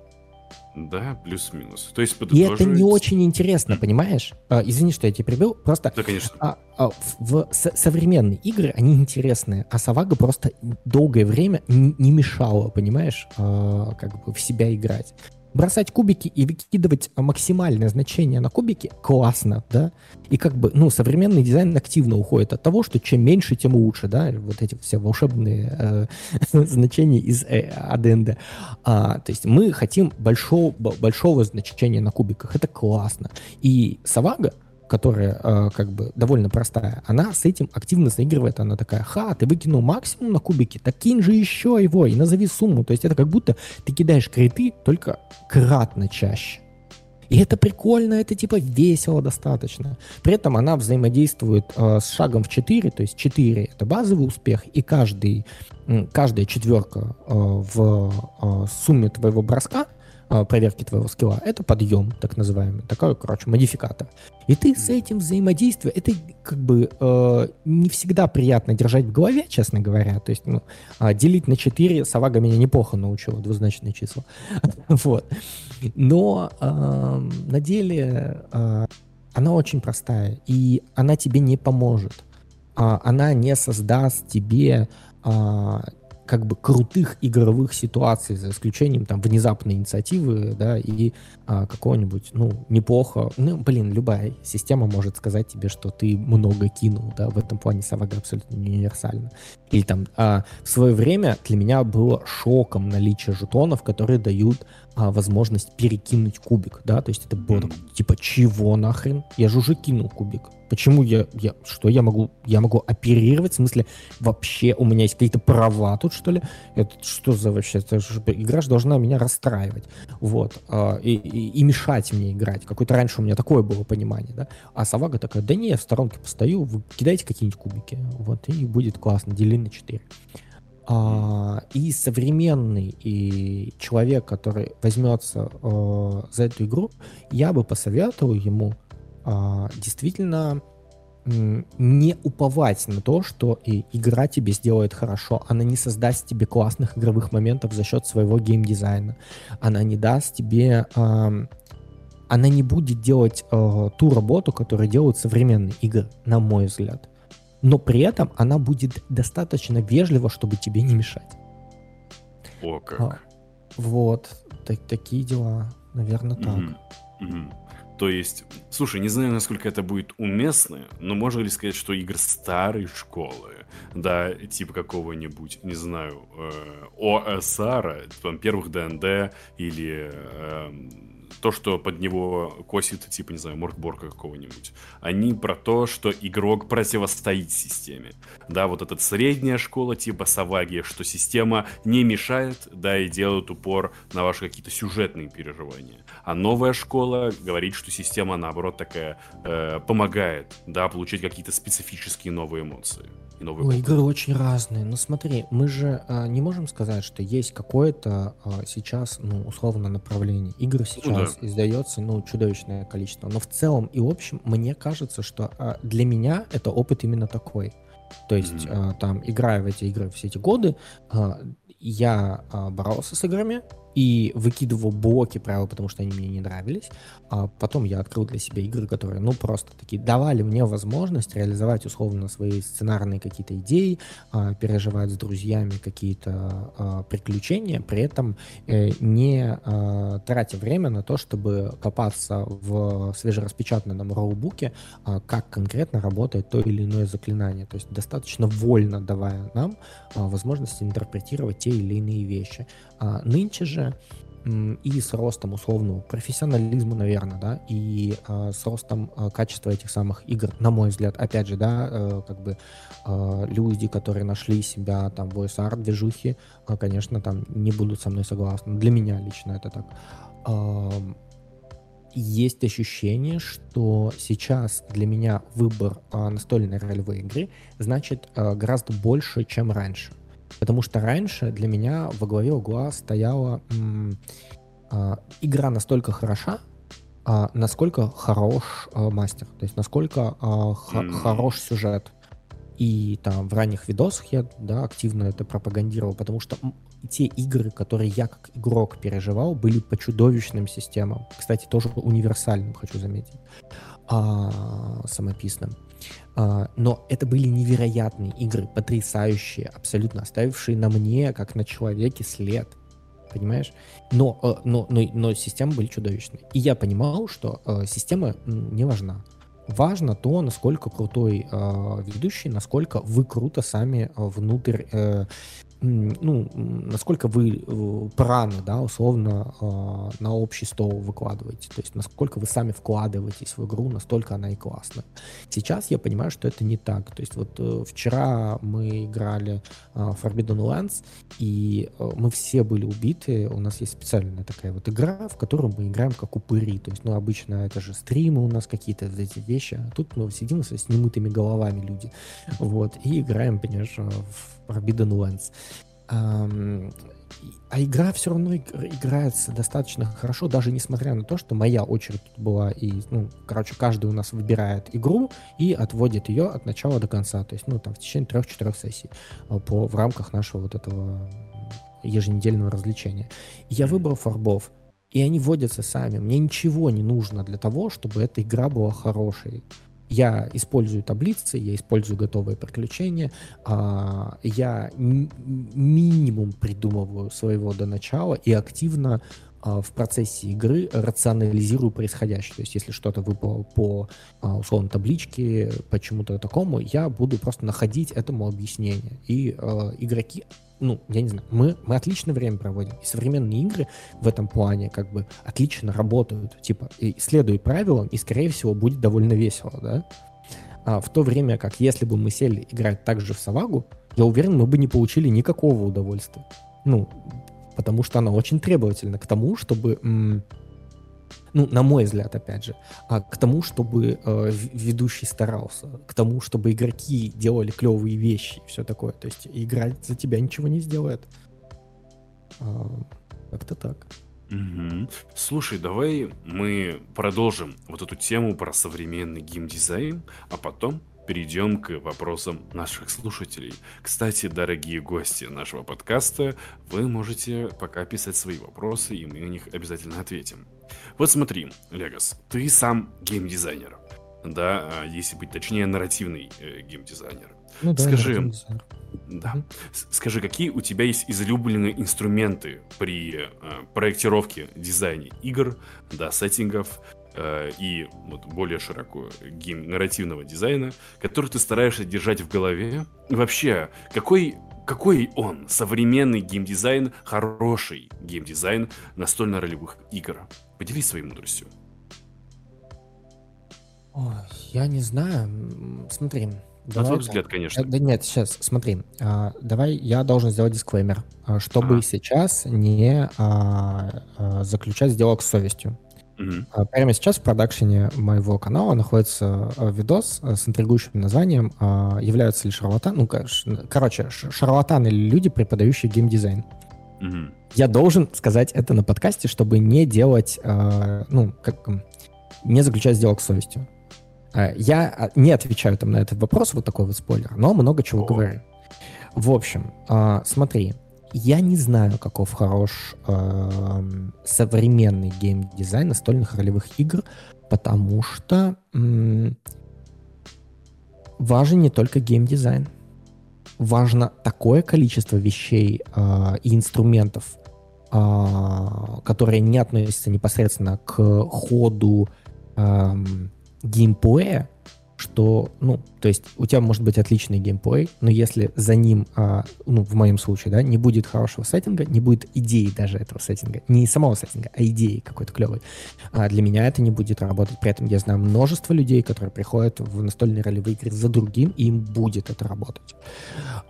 Да, плюс-минус. То есть И это не подытоживать- очень интересно, понимаешь? А, извини, что я тебя прибил. Просто Да, конечно. а, а, в, со- современные игры, они интересные, а Савага просто долгое время не мешала, понимаешь, а, как бы в себя играть. Бросать кубики и выкидывать максимальное значение на кубики классно, да? И как бы, ну, современный дизайн активно уходит от того, что чем меньше, тем лучше, да? Вот эти все волшебные э, (laughs) значения из э, АДНД. То есть мы хотим большого, большого значения на кубиках. Это классно. И Савага, которая э, как бы довольно простая, она с этим активно заигрывает. Она такая, ха, ты выкинул максимум на кубики, так кинь же еще его и назови сумму. То есть это как будто ты кидаешь криты только кратно чаще. И это прикольно, это типа весело достаточно. При этом она взаимодействует э, с шагом в 4, то есть 4 это базовый успех, и каждый, каждая четверка э, в э, сумме твоего броска, проверки твоего скилла, это подъем, так называемый, такой, короче, модификатор. И ты с этим взаимодействуешь, это как бы э, не всегда приятно держать в голове, честно говоря, то есть, ну, э, делить на 4, Савага меня неплохо научила, двузначные числа, (laughs) вот. Но э, на деле э, она очень простая, и она тебе не поможет. Э, она не создаст тебе э, как бы крутых игровых ситуаций, за исключением там внезапной инициативы, да, и а, какого-нибудь, ну, неплохо, ну, блин, любая система может сказать тебе, что ты много кинул, да, в этом плане Савага абсолютно не универсальна. Или там а, в свое время для меня было шоком наличие жетонов, которые дают а, возможность перекинуть кубик, да, то есть это было так, типа, чего нахрен? Я же уже кинул кубик. Почему я, я, что я могу, я могу оперировать, в смысле, вообще у меня есть какие-то права тут, что ли? Это что за вообще, это же, игра же должна меня расстраивать, вот, а, и, и, и мешать мне играть. Какое-то раньше у меня такое было понимание, да, а Савага такая, да не, я в сторонке постою, вы кидайте какие-нибудь кубики, вот, и будет классно, дели на 4. А, и современный и человек, который возьмется э, за эту игру, я бы посоветовал ему э, действительно не уповать на то, что и игра тебе сделает хорошо. Она не создаст тебе классных игровых моментов за счет своего геймдизайна. Она не даст тебе... Э, она не будет делать э, ту работу, которую делают современные игры, на мой взгляд но при этом она будет достаточно вежлива, чтобы тебе не мешать. О, как. А, вот, так, такие дела, наверное, так. Mm-hmm. Mm-hmm. То есть, слушай, не знаю, насколько это будет уместно, но можно ли сказать, что игры старой школы, да, типа какого-нибудь, не знаю, э, ОСР, там, первых ДНД или э, то, что под него косит, типа, не знаю, Моркборка какого-нибудь. Они про то, что игрок противостоит системе. Да, вот эта средняя школа, типа Саваги, что система не мешает, да, и делает упор на ваши какие-то сюжетные переживания. А новая школа говорит, что система, наоборот, такая э, помогает, да, получить какие-то специфические новые эмоции новый Ой, игры очень разные. Ну смотри, мы же а, не можем сказать, что есть какое-то а, сейчас, ну, условно, направление. Игр сейчас ну, да. издается, ну, чудовищное количество. Но в целом и общем, мне кажется, что а, для меня это опыт именно такой. То есть, mm-hmm. а, там, играя в эти игры все эти годы, а, я а, боролся с играми, и выкидывал блоки правил, потому что они мне не нравились. А потом я открыл для себя игры, которые, ну, просто такие давали мне возможность реализовать условно свои сценарные какие-то идеи, а, переживать с друзьями какие-то а, приключения, при этом э, не а, тратя время на то, чтобы копаться в свежераспечатанном роубуке, а, как конкретно работает то или иное заклинание. То есть достаточно вольно давая нам а, возможность интерпретировать те или иные вещи. А нынче же и с ростом условного профессионализма, наверное, да, и э, с ростом э, качества этих самых игр, на мой взгляд, опять же, да, э, как бы э, люди, которые нашли себя там в OSR движухи, э, конечно, там не будут со мной согласны. Для меня лично это так. Э, есть ощущение, что сейчас для меня выбор э, настольной ролевой игры значит э, гораздо больше, чем раньше. Потому что раньше для меня во главе угла стояла м, а, игра настолько хороша, а, насколько хорош а, мастер, то есть насколько а, х- mm. хорош сюжет. И там в ранних видосах я да, активно это пропагандировал, потому что те игры, которые я как игрок переживал, были по чудовищным системам. Кстати, тоже универсальным, хочу заметить, а, самописным. А, но это были невероятные игры, потрясающие, абсолютно оставившие на мне, как на человеке, след. Понимаешь? Но, э, но, но, но системы были чудовищные. И я понимал, что э, система не важна. Важно то, насколько крутой э, ведущий, насколько вы круто сами э, внутрь э, ну, насколько вы э, праны, да, условно, а, на общий стол выкладываете. То есть, насколько вы сами вкладываетесь в игру, настолько она и классная. Сейчас я понимаю, что это не так. То есть, вот э, вчера мы играли а, Forbidden Lands, и э, мы все были убиты. У нас есть специальная такая вот игра, в которую мы играем как упыри. То есть, ну, обычно это же стримы у нас какие-то эти вещи. А тут мы сидим с немытыми головами люди. Вот, и играем, понимаешь, в Forbidden Lands. а игра все равно играется достаточно хорошо, даже несмотря на то, что моя очередь тут была, и, ну, короче, каждый у нас выбирает игру и отводит ее от начала до конца, то есть, ну, там, в течение трех-четырех сессий а, по, в рамках нашего вот этого еженедельного развлечения. Я выбрал фарбов, и они вводятся сами. Мне ничего не нужно для того, чтобы эта игра была хорошей. Я использую таблицы, я использую готовые приключения, а, я минимум придумываю своего до начала и активно в процессе игры рационализирую происходящее. То есть, если что-то выпало по а, условно табличке, почему-то такому, я буду просто находить этому объяснение. И э, игроки ну, я не знаю, мы, мы отлично время проводим. И современные игры в этом плане как бы отлично работают. Типа, и следуй правилам, и, скорее всего, будет довольно весело, да? А в то время как, если бы мы сели играть так же в Савагу, я уверен, мы бы не получили никакого удовольствия. Ну, потому что она очень требовательна к тому, чтобы ну, на мой взгляд, опять же, а к тому, чтобы э, ведущий старался, к тому, чтобы игроки делали клевые вещи и все такое. То есть играть за тебя ничего не сделает. А, как-то так. Угу. Слушай, давай мы продолжим вот эту тему про современный геймдизайн, а потом перейдем к вопросам наших слушателей. Кстати, дорогие гости нашего подкаста, вы можете пока писать свои вопросы, и мы на них обязательно ответим. Вот смотри, Легас, ты сам геймдизайнер. Да, а, если быть точнее, нарративный э, геймдизайнер. Ну, да, Скажи, да. Скажи, какие у тебя есть излюбленные инструменты при э, проектировке, дизайне игр, да, сеттингов, Э, и вот более широко game нарративного дизайна, который ты стараешься держать в голове. И вообще, какой какой он, современный геймдизайн, хороший геймдизайн настольно-ролевых игр? Поделись своей мудростью. Ой, я не знаю. Смотри. На твой взгляд, конечно. Да, нет, сейчас, смотри. А, давай я должен сделать дисклеймер, а, чтобы а. сейчас не а, а, заключать сделок с совестью. Угу. Прямо сейчас в продакшене моего канала находится э, видос э, с интригующим названием а, «Являются ли шарлатаны...» Ну, короче, шарлатаны или люди, преподающие геймдизайн. Угу. Я должен сказать это на подкасте, чтобы не делать, э, ну, как не заключать сделок с совестью. Я не отвечаю там на этот вопрос, вот такой вот спойлер, но много чего О. говорю. В общем, смотри, я не знаю, каков хорош э, современный геймдизайн настольных ролевых игр, потому что э, важен не только геймдизайн. Важно такое количество вещей э, и инструментов, э, которые не относятся непосредственно к ходу э, геймплея, что, ну, то есть у тебя может быть отличный геймплей, но если за ним, а, ну, в моем случае, да, не будет хорошего сеттинга, не будет идеи даже этого сеттинга, не самого сеттинга, а идеи какой-то клевой, а для меня это не будет работать. При этом я знаю множество людей, которые приходят в настольные ролевые игры за другим, и им будет это работать.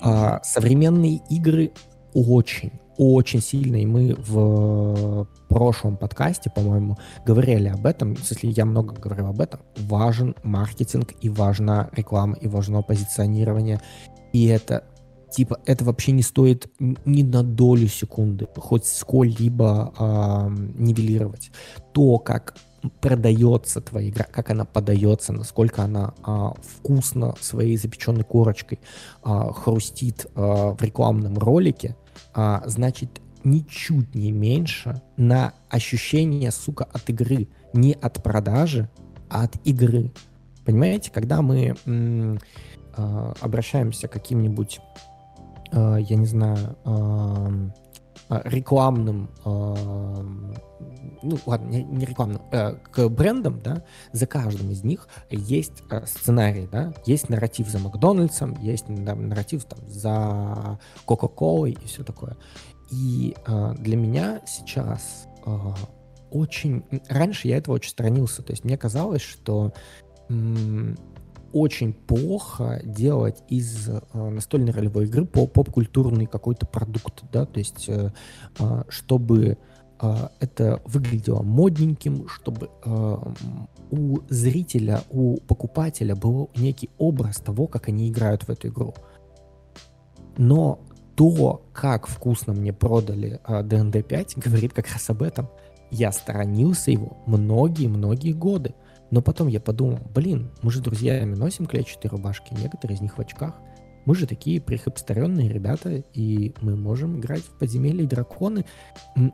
А, современные игры очень очень сильно, и мы в прошлом подкасте, по-моему, говорили об этом, если я много говорил об этом, важен маркетинг, и важна реклама, и важно позиционирование, и это типа это вообще не стоит ни на долю секунды хоть сколь-либо э, нивелировать. То, как продается твоя игра, как она подается, насколько она а, вкусно своей запеченной корочкой а, хрустит а, в рекламном ролике, а, значит ничуть не меньше на ощущение, сука, от игры. Не от продажи, а от игры. Понимаете, когда мы м, э, обращаемся к каким-нибудь, э, я не знаю, э, рекламным, э, ну ладно, не, рекламным, э, к брендам, да, за каждым из них есть э, сценарий, да, есть нарратив за Макдональдсом, есть да, нарратив там за Кока-Колой и все такое. И э, для меня сейчас э, очень... Раньше я этого очень сторонился, то есть мне казалось, что очень плохо делать из э, настольной ролевой игры по поп-культурный какой-то продукт, да, то есть э, э, чтобы э, это выглядело модненьким, чтобы э, у зрителя, у покупателя был некий образ того, как они играют в эту игру. Но то, как вкусно мне продали а, DND5, говорит как раз об этом. Я сторонился его многие-многие годы. Но потом я подумал, блин, мы же друзьями носим клетчатые рубашки, некоторые из них в очках. Мы же такие прихипстеренные ребята, и мы можем играть в подземелье и драконы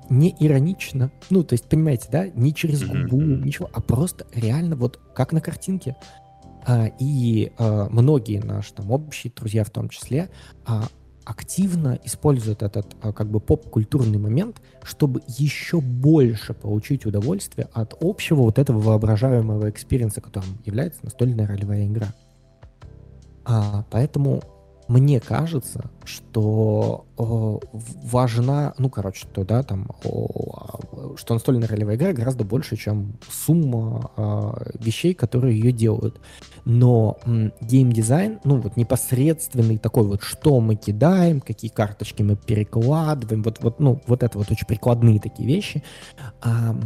не иронично. Ну, то есть, понимаете, да, не через губу, ничего, а просто реально вот как на картинке. А, и а, многие наши там общие друзья в том числе а, активно используют этот а, как бы поп-культурный момент, чтобы еще больше получить удовольствие от общего вот этого воображаемого experience а, которым является настольная ролевая игра. А, поэтому мне кажется, что о, важна, ну, короче, то, да, там, о, что настольная ролевая игра гораздо больше, чем сумма о, вещей, которые ее делают. Но геймдизайн, ну, вот непосредственный такой вот, что мы кидаем, какие карточки мы перекладываем, вот, вот, ну, вот это вот очень прикладные такие вещи, а,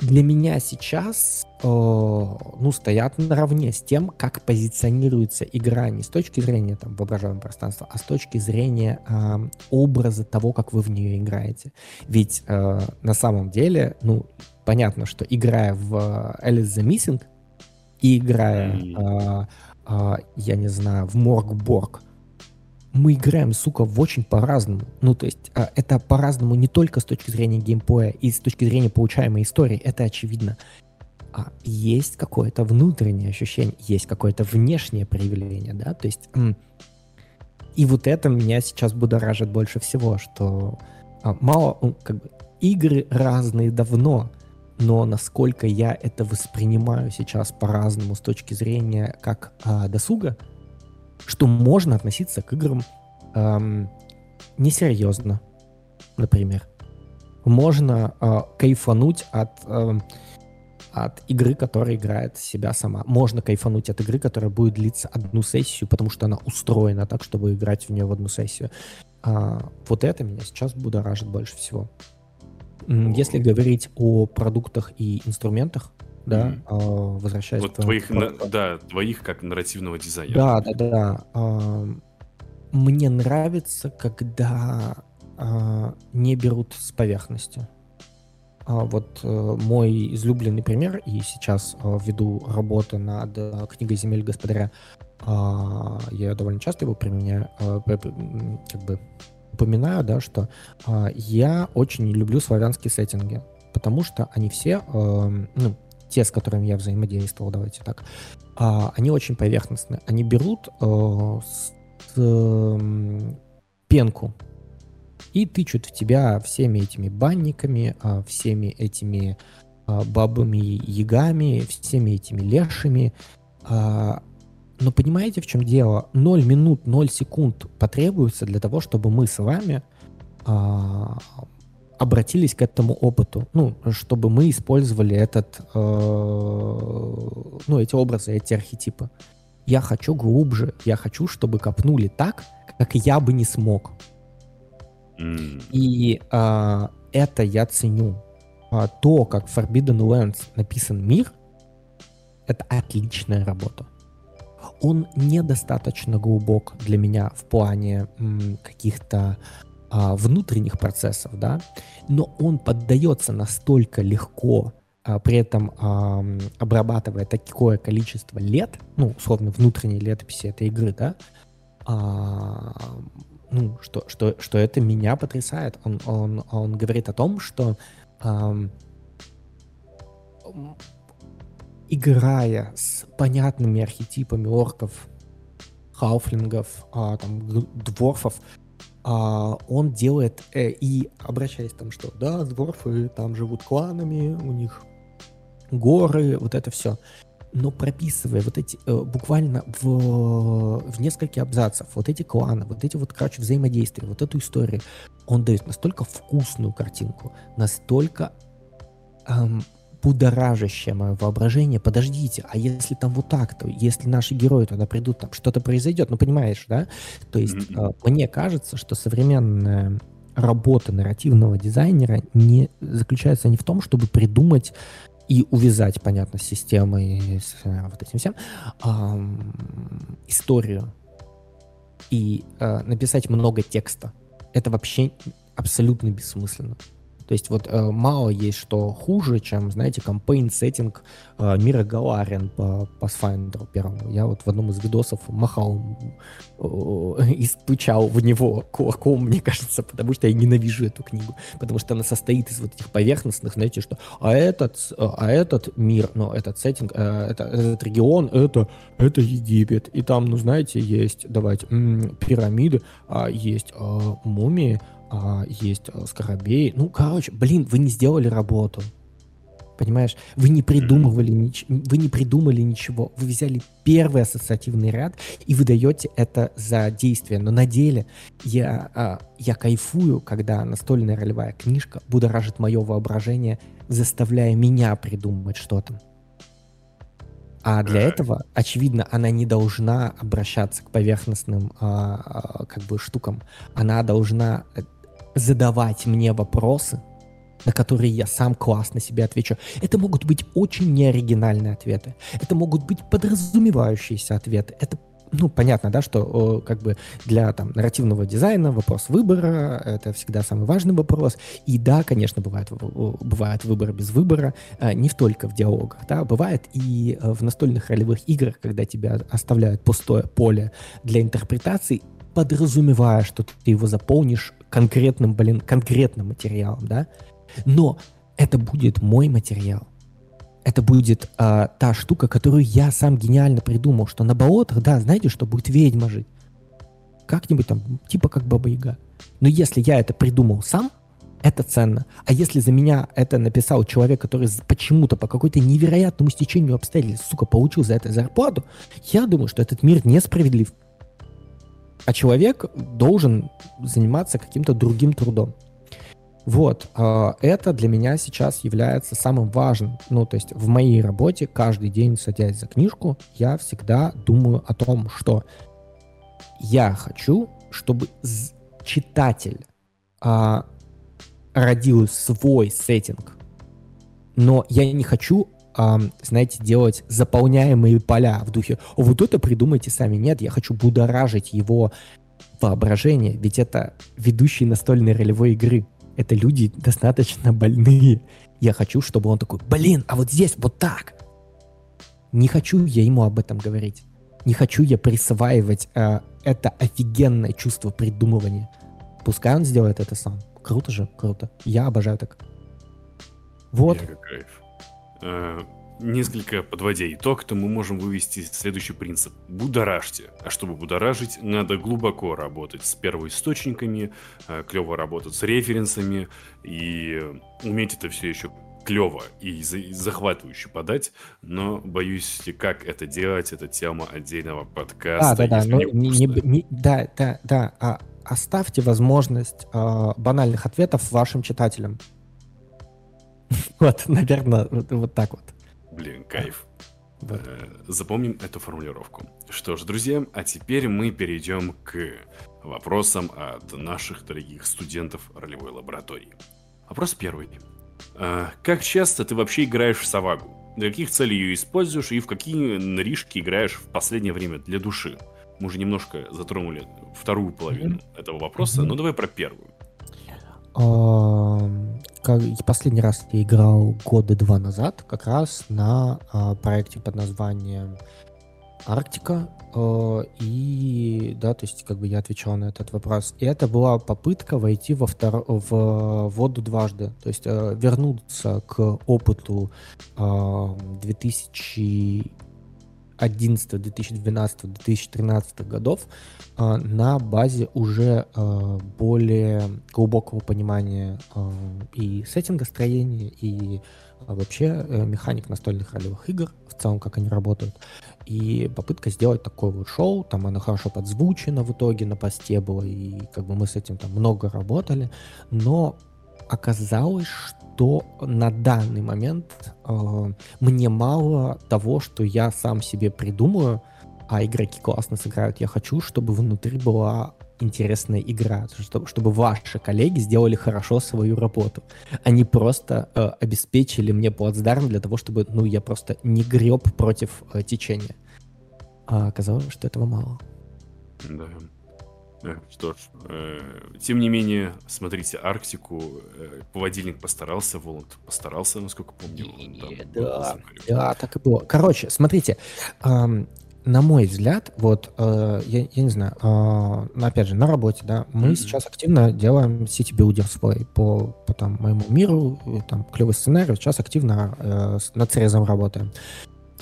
для меня сейчас э, ну, стоят наравне с тем, как позиционируется игра не с точки зрения там, воображаемого пространства, а с точки зрения э, образа того, как вы в нее играете. Ведь э, на самом деле, ну, понятно, что играя в Alice the Missing и играя, э, э, я не знаю, в Моргборг, мы играем, сука, в очень по-разному. Ну, то есть а, это по-разному не только с точки зрения геймплея и с точки зрения получаемой истории, это очевидно. А есть какое-то внутреннее ощущение, есть какое-то внешнее проявление, да, то есть... И вот это меня сейчас будоражит больше всего, что а, мало, как бы, игры разные давно, но насколько я это воспринимаю сейчас по-разному с точки зрения как а, досуга, что можно относиться к играм эм, несерьезно, например. Можно э, кайфануть от, э, от игры, которая играет себя сама. Можно кайфануть от игры, которая будет длиться одну сессию, потому что она устроена так, чтобы играть в нее в одну сессию. А, вот это меня сейчас будоражит больше всего. Если говорить о продуктах и инструментах, да, а, возвращаясь вот твоих, на, да, твоих как нарративного дизайнера. Да, да, да. А, мне нравится, когда а, не берут с поверхности. А, вот а, мой излюбленный пример, и сейчас а, веду работы над а, книгой «Земель господаря», а, я довольно часто его применяю, а, как бы упоминаю, да, что а, я очень люблю славянские сеттинги, потому что они все, а, ну, те, с которыми я взаимодействовал, давайте так, а, они очень поверхностные. Они берут а, с, э, пенку и тычут в тебя всеми этими банниками, а, всеми этими а, бабами, ягами, всеми этими лешими. А, но понимаете, в чем дело? 0 минут, 0 секунд потребуется для того, чтобы мы с вами обратились к этому опыту, ну, чтобы мы использовали этот, э, ну, эти образы, эти архетипы. Я хочу глубже, я хочу, чтобы копнули так, как я бы не смог. Mm. И э, это я ценю. А то, как Forbidden Lands написан мир, это отличная работа. Он недостаточно глубок для меня в плане каких-то а, внутренних процессов, да, но он поддается настолько легко, а, при этом а, обрабатывая такое количество лет, ну, условно, внутренней летописи этой игры, да, а, ну, что, что, что это меня потрясает. Он, он, он говорит о том, что а, играя с понятными архетипами орков, хауфлингов, а, там, дворфов, он делает э, и обращаясь там, что да, дворфы там живут кланами, у них горы, вот это все. Но прописывая вот эти э, буквально в, в несколько абзацев, вот эти кланы, вот эти вот, короче, взаимодействия, вот эту историю, он дает настолько вкусную картинку, настолько эм, будоражащее мое воображение. Подождите, а если там вот так, то если наши герои туда придут, там что-то произойдет, ну понимаешь, да? То есть mm-hmm. мне кажется, что современная работа нарративного дизайнера не заключается не в том, чтобы придумать и увязать, понятно, с системой, с э, вот этим всем, э, историю. и э, написать много текста. Это вообще абсолютно бессмысленно. То есть вот э, мало есть что хуже, чем, знаете, кампейн сеттинг э, Мира Галариан по Pathfinder первому. Я вот в одном из видосов махал э, (laughs) и стучал в него кулаком, мне кажется, потому что я ненавижу эту книгу. Потому что она состоит из вот этих поверхностных, знаете, что а этот, а этот мир, ну, этот сеттинг, э, это, этот регион, это, это Египет. И там, ну, знаете, есть, давайте, м- пирамиды, а есть э, мумии, а, есть э, скоробей. Ну, короче, блин, вы не сделали работу. Понимаешь? Вы не придумывали ничего, вы не придумали ничего. Вы взяли первый ассоциативный ряд и выдаете это за действие. Но на деле я, а, я кайфую, когда настольная ролевая книжка будоражит мое воображение, заставляя меня придумывать что-то. А для этого, очевидно, она не должна обращаться к поверхностным а, а, как бы штукам. Она должна э, задавать мне вопросы, на которые я сам классно себе отвечу. Это могут быть очень неоригинальные ответы. Это могут быть подразумевающиеся ответы. Это ну, понятно, да, что как бы для там нарративного дизайна вопрос выбора — это всегда самый важный вопрос. И да, конечно, бывает, бывает выбор без выбора, а, не только в диалогах, да, бывает и э, в настольных ролевых играх, когда тебя оставляют пустое поле для интерпретации, подразумевая, что ты его заполнишь конкретным, блин, конкретным материалом, да, но это будет мой материал. Это будет а, та штука, которую я сам гениально придумал, что на болотах, да, знаете, что будет ведьма жить. Как-нибудь там, типа как Баба Яга. Но если я это придумал сам, это ценно. А если за меня это написал человек, который почему-то по какой-то невероятному стечению обстоятельств, сука, получил за это зарплату, я думаю, что этот мир несправедлив. А человек должен заниматься каким-то другим трудом. Вот, а, это для меня сейчас является самым важным. Ну, то есть в моей работе каждый день, садясь за книжку, я всегда думаю о том, что я хочу, чтобы читатель а, родил свой сеттинг, но я не хочу, знаете, делать заполняемые поля в духе «Вот это придумайте сами». Нет, я хочу будоражить его воображение, ведь это ведущий настольной ролевой игры это люди достаточно больные. Я хочу, чтобы он такой, блин, а вот здесь вот так. Не хочу я ему об этом говорить. Не хочу я присваивать э, это офигенное чувство придумывания. Пускай он сделает это сам. Круто же, круто. Я обожаю так. Вот. Мега кайф. Э, несколько подводя итог, то мы можем вывести следующий принцип. Будоражьте. А чтобы будоражить, надо глубоко работать с первоисточниками, э, клево работать с референсами и уметь это все еще клево и захватывающе подать, но боюсь, как это делать, это тема отдельного подкаста. Да, да, да, ну, не, не, не, да, да, да. А, оставьте возможность э, банальных ответов вашим читателям. (laughs) Вот, наверное, вот так вот. Блин, кайф. Э, запомним эту формулировку. Что ж, друзья, а теперь мы перейдем к вопросам от наших дорогих студентов ролевой лаборатории. Вопрос первый. Э, как часто ты вообще играешь в Савагу? Для каких целей ее используешь и в какие наришки играешь в последнее время для души? Мы уже немножко затронули вторую половину mm-hmm. этого вопроса, mm-hmm. но давай про первую. Последний раз я играл года два назад, как раз на а, проекте под названием Арктика. А, и да, то есть как бы я отвечал на этот вопрос. И это была попытка войти во втор... в воду дважды. То есть а, вернуться к опыту 2000 2011, 2012, 2013 годов э, на базе уже э, более глубокого понимания э, и сеттинга строения, и вообще механик настольных ролевых игр, в целом, как они работают. И попытка сделать такое вот шоу, там оно хорошо подзвучено в итоге на посте было, и как бы мы с этим там много работали, но оказалось, что на данный момент э, мне мало того, что я сам себе придумаю, а игроки классно сыграют. Я хочу, чтобы внутри была интересная игра, чтобы, ваши коллеги сделали хорошо свою работу. Они просто э, обеспечили мне плацдарм для того, чтобы ну, я просто не греб против э, течения. А оказалось, что этого мало. Да. Э, что ж, э, тем не менее, смотрите, Арктику, э, поводильник постарался, Воланд постарался, насколько помню. Он, там, да, да, так и было. Короче, смотрите, эм, на мой взгляд, вот, э, я, я не знаю, э, опять же, на работе, да, мы mm-hmm. сейчас активно делаем City Builder свой по, по там, моему миру, там клевый сценарий, сейчас активно э, над срезом работаем.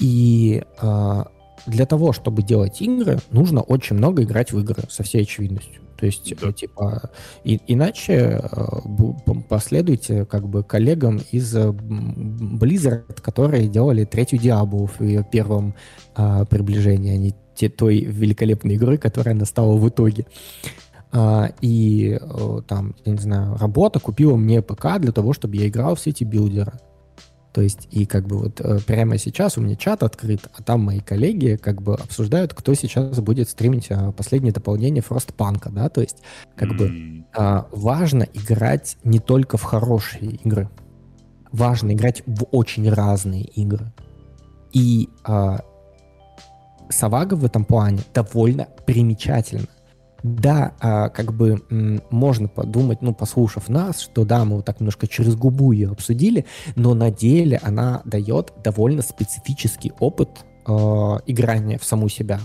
И э, для того, чтобы делать игры, нужно очень много играть в игры, со всей очевидностью. То есть, да. типа, и, иначе э, последуйте как бы коллегам из э, Blizzard, которые делали третью Диаблу в ее первом э, приближении, а не те, той великолепной игрой, которая она стала в итоге. Э, и э, там, я не знаю, работа купила мне ПК для того, чтобы я играл в city builder ы. То есть, и как бы вот э, прямо сейчас у меня чат открыт, а там мои коллеги как бы обсуждают, кто сейчас будет стримить а, последнее дополнение Frostpunk, да, то есть как м. бы а, важно играть не только в хорошие игры, важно играть в очень разные игры. И а, Савага в этом плане довольно примечательна да, а, как бы можно подумать, ну, послушав нас, что да, мы вот так немножко через губу ее обсудили, но на деле она дает довольно специфический опыт э, играния в саму себя.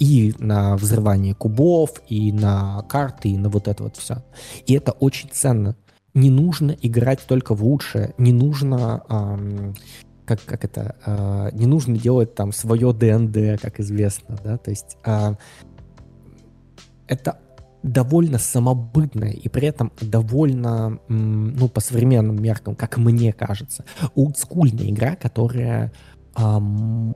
И на взрывание кубов, и на карты, и на вот это вот все. И это очень ценно. Не нужно играть только в лучшее, не нужно эм, как, как это, э, не нужно делать там свое ДНД, как известно, да, то есть э, это довольно самобытная и при этом довольно, ну, по современным меркам, как мне кажется, олдскульная игра, которая эм,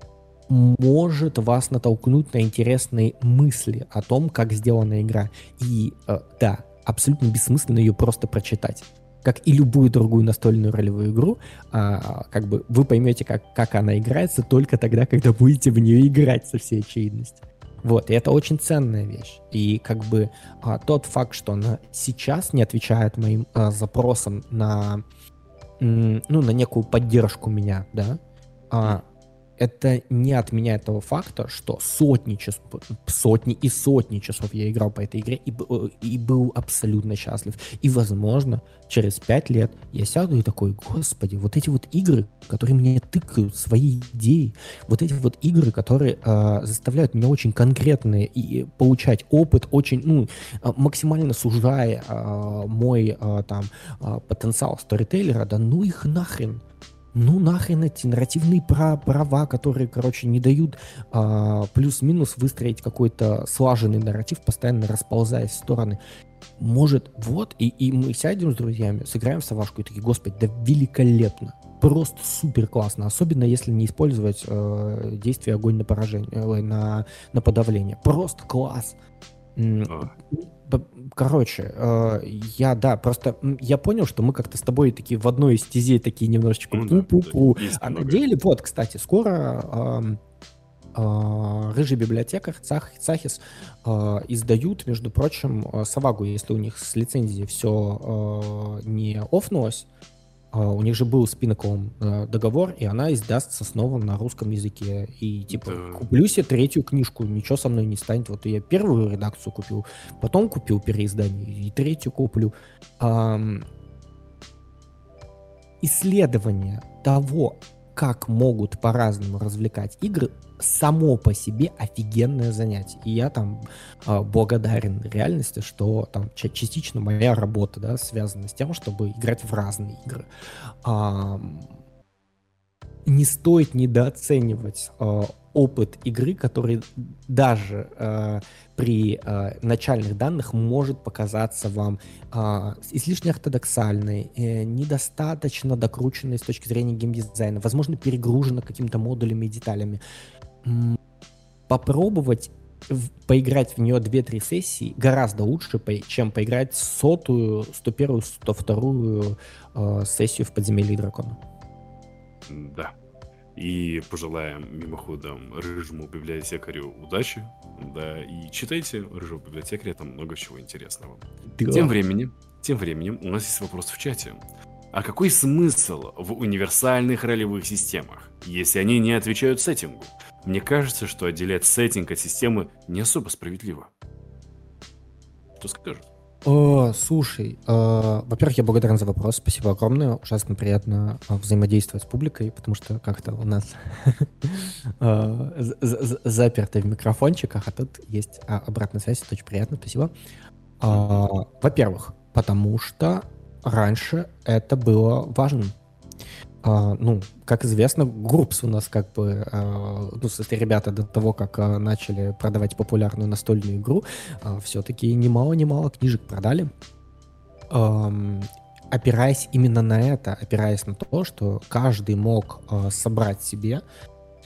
может вас натолкнуть на интересные мысли о том, как сделана игра. И э, да, абсолютно бессмысленно ее просто прочитать. Как и любую другую настольную ролевую игру, а, как бы вы поймете, как, как она играется только тогда, когда будете в нее играть со всей очевидностью. Вот, и это очень ценная вещь. И как бы а, тот факт, что она сейчас не отвечает моим а, запросам на, ну, на некую поддержку меня, да, а, это не отменяет того факта, что сотни часов, сотни и сотни часов я играл по этой игре и, э, и был абсолютно счастлив. И, возможно, через пять лет я сяду и такой, господи, вот эти вот игры, которые мне тыкают свои идеи, вот эти вот игры, которые э, заставляют меня очень конкретные и получать опыт, очень, ну, а, максимально сужая э, мой э, там э, потенциал сторителлера, да ну их нахрен ну нахрен эти нарративные права, которые, короче, не дают а, плюс-минус выстроить какой-то слаженный нарратив, постоянно расползаясь в стороны. Может, вот, и, и мы сядем с друзьями, сыграем в совашку и такие, господи, да великолепно. Просто супер классно, особенно если не использовать э, действие огонь на поражение, э, на, на подавление. Просто класс. Короче, э, я, да, просто я понял, что мы как-то с тобой такие в одной стезе такие немножечко ну, пу-пу-пу. Да, а на деле, вот, кстати, скоро э, рыжий библиотекарь Цах, Цахис э, издают, между прочим, Савагу, если у них с лицензией все не офнулось, а, у них же был с Пинаклом э, договор, и она издастся снова на русском языке. И типа, да. куплю себе третью книжку, ничего со мной не станет. Вот я первую редакцию купил, потом купил переиздание, и третью куплю. исследование того, как могут по-разному развлекать игры, само по себе офигенное занятие. И я там э, благодарен реальности, что там частично моя работа да, связана с тем, чтобы играть в разные игры. А, не стоит недооценивать э, опыт игры, который даже э, при э, начальных данных может показаться вам э, излишне ортодоксальной, э, недостаточно докрученной с точки зрения геймдизайна, возможно, перегружена какими-то модулями и деталями. Попробовать поиграть в нее 2-3 сессии гораздо лучше, чем поиграть сотую, 101, 102 э, сессию в подземелье дракона. Да. И пожелаем мимоходом рыжему библиотекарю удачи. Да, и читайте рыжего библиотекаря, там много чего интересного. Да. Тем временем, тем временем у нас есть вопрос в чате. А какой смысл в универсальных ролевых системах, если они не отвечают сеттингу? Мне кажется, что отделять сеттинг от системы не особо справедливо. Что скажешь? О, слушай, э, во-первых, я благодарен за вопрос, спасибо огромное, ужасно приятно э, взаимодействовать с публикой, потому что как-то у нас (laughs) э, заперто в микрофончиках, а тут есть а, обратная связь, это очень приятно, спасибо. А, во-первых, потому что раньше это было важным. А, ну, как известно, Группс у нас как бы, а, ну, если ребята до того, как а, начали продавать популярную настольную игру, а, все-таки немало-немало книжек продали. А, опираясь именно на это, опираясь на то, что каждый мог а, собрать себе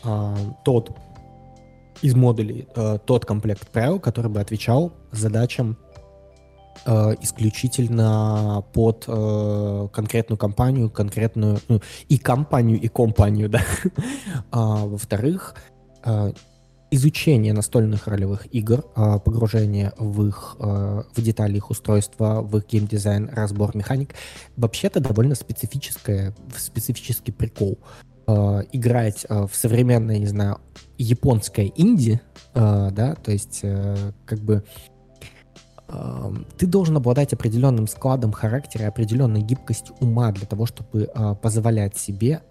а, тот из модулей, а, тот комплект правил, который бы отвечал задачам э, исключительно под э, конкретную компанию, конкретную ну, и компанию, и компанию, да. (laughs) а, во-вторых, э, изучение настольных ролевых игр, э, погружение в их, э, в детали их устройства, в их геймдизайн, разбор механик, вообще-то довольно специфическое, специфический прикол. Э, играть э, в современное, не знаю, японское инди, э, да, то есть э, как бы ты должен обладать определенным складом характера, определенной гибкостью ума для того, чтобы э, позволять себе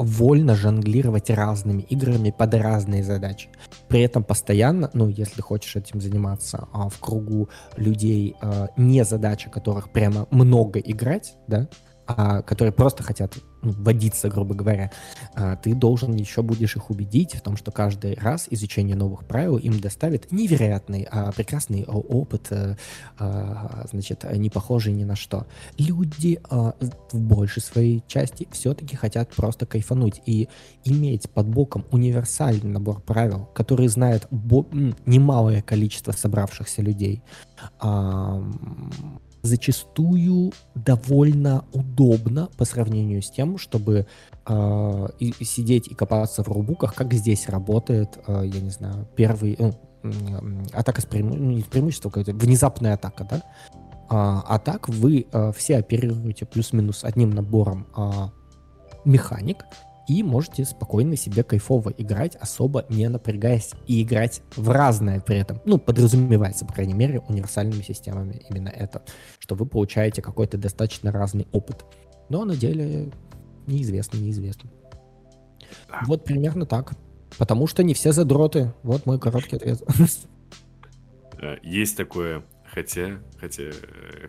вольно жонглировать разными играми под разные задачи. При этом постоянно, ну, если хочешь этим заниматься а, в кругу людей, а, не задача которых прямо много играть, да, а, которые просто хотят ну, водиться, грубо говоря, а, ты должен еще будешь их убедить в том, что каждый раз изучение новых правил им доставит невероятный, а, прекрасный опыт, а, а, значит, не похожий ни на что. Люди а, в большей своей части все-таки хотят просто кайфануть и иметь под боком универсальный набор правил, который знает немалое количество собравшихся людей. А, зачастую довольно удобно по сравнению с тем, чтобы э, и, и сидеть и копаться в рулбуках, как здесь работает, э, я не знаю, первый, э, атака с преимуществом, ну, не преимущество, какая-то внезапная атака, да? А, а так вы э, все оперируете плюс-минус одним набором э, механик, и можете спокойно себе кайфово играть, особо не напрягаясь, и играть в разное при этом. Ну, подразумевается, по крайней мере, универсальными системами именно это, что вы получаете какой-то достаточно разный опыт. Но на деле неизвестно, неизвестно. Вот примерно так. Потому что не все задроты. Вот мой короткий ответ. (laughs) Э, есть такое, хотя, хотя, э,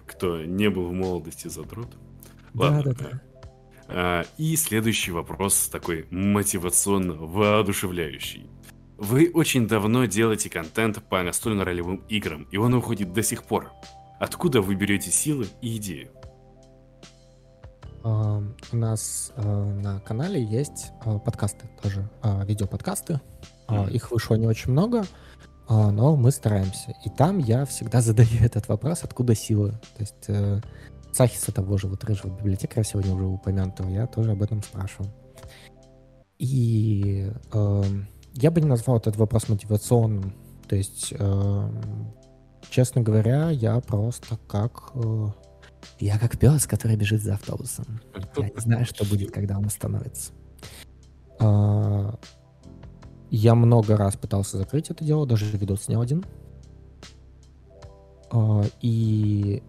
кто не был в молодости задрот. Ладно, да, да, да. И следующий вопрос такой мотивационно воодушевляющий. Вы очень давно делаете контент по настольно-ролевым играм, и он уходит до сих пор. Откуда вы берете силы и идеи? Uh, у нас uh, на канале есть подкасты тоже, видеоподкасты. Mm. Их вышло не очень много, но мы стараемся. И там я всегда (laughs) задаю этот вопрос, откуда силы. То есть Сахиса того же, вот рыжего библиотекаря сегодня уже упомянутого, я тоже об этом спрашивал. И э, я бы не назвал этот вопрос мотивационным. То есть, э, честно говоря, я просто как... Э, я как пес, который бежит за автобусом. Я не знаю, что будет, когда он остановится. Э, я много раз пытался закрыть это дело, даже видос снял один. Э, и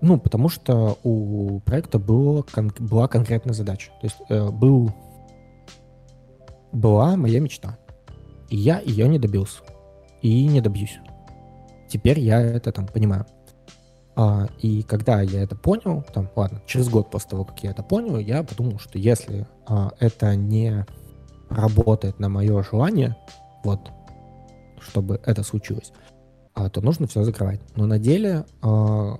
ну, потому что у проекта было, кон- была конкретная задача. То есть э, был, была моя мечта. И я ее не добился. И не добьюсь. Теперь я это там понимаю. А, и когда я это понял, там, ладно, через год после того, как я это понял, я подумал, что если а, это не работает на мое желание, вот, чтобы это случилось, а, то нужно все закрывать. Но на деле а,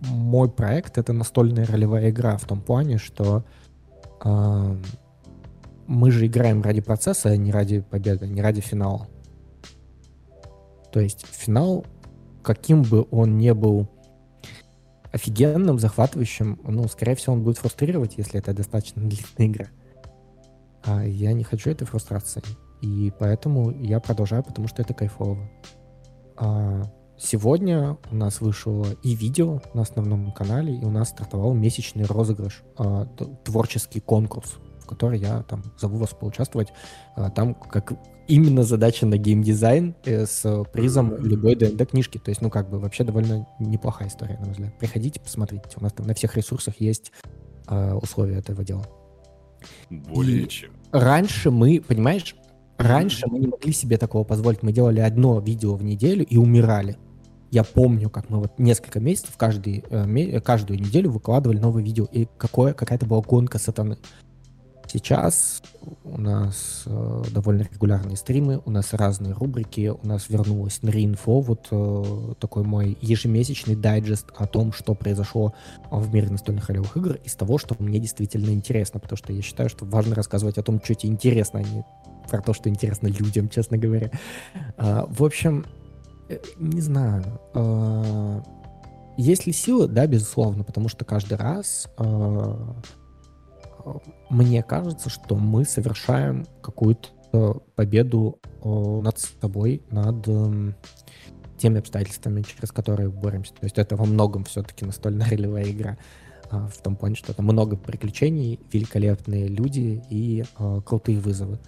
мой проект это настольная ролевая игра в том плане, что э, мы же играем ради процесса, а не ради победы, не ради финала. То есть финал, каким бы он не был офигенным, захватывающим, ну, скорее всего, он будет фрустрировать, если это достаточно (laughs) длинная игра. А я не хочу этой фрустрации. И поэтому я продолжаю, потому что это кайфово. А, Сегодня у нас вышло и видео на основном канале, и у нас стартовал месячный розыгрыш, э, творческий конкурс, в которой я там зову вас поучаствовать. А, там как именно задача на геймдизайн э, с призом любой ДНД книжки. То есть, ну, как бы вообще довольно неплохая история, на мой взгляд. Приходите, посмотрите. У нас там на всех ресурсах есть э, условия этого дела. Более И чем. Раньше мы, понимаешь, раньше мы не могли себе такого позволить. Мы делали одно видео в неделю и умирали. Я помню, как мы вот несколько месяцев каждый, э, каждую неделю выкладывали новое видео, и какое, какая-то была гонка сатаны. Сейчас у нас э, довольно регулярные стримы, у нас разные рубрики, у нас вернулась Нринфо, вот э, такой мой ежемесячный дайджест о том, что произошло в мире настольных ролевых игр, из того, что мне действительно интересно, потому что я считаю, что важно рассказывать о том, что тебе интересно, а не про то, что интересно людям, честно говоря. Э, в общем, не знаю, э, есть ли силы? Да, безусловно, потому что каждый раз э, мне кажется, что мы совершаем какую-то победу над собой, над эм, теми обстоятельствами, через которые боремся. То есть это во многом все-таки настольная ролевая игра а, в том плане, что там много приключений, великолепные люди и э, крутые вызовы.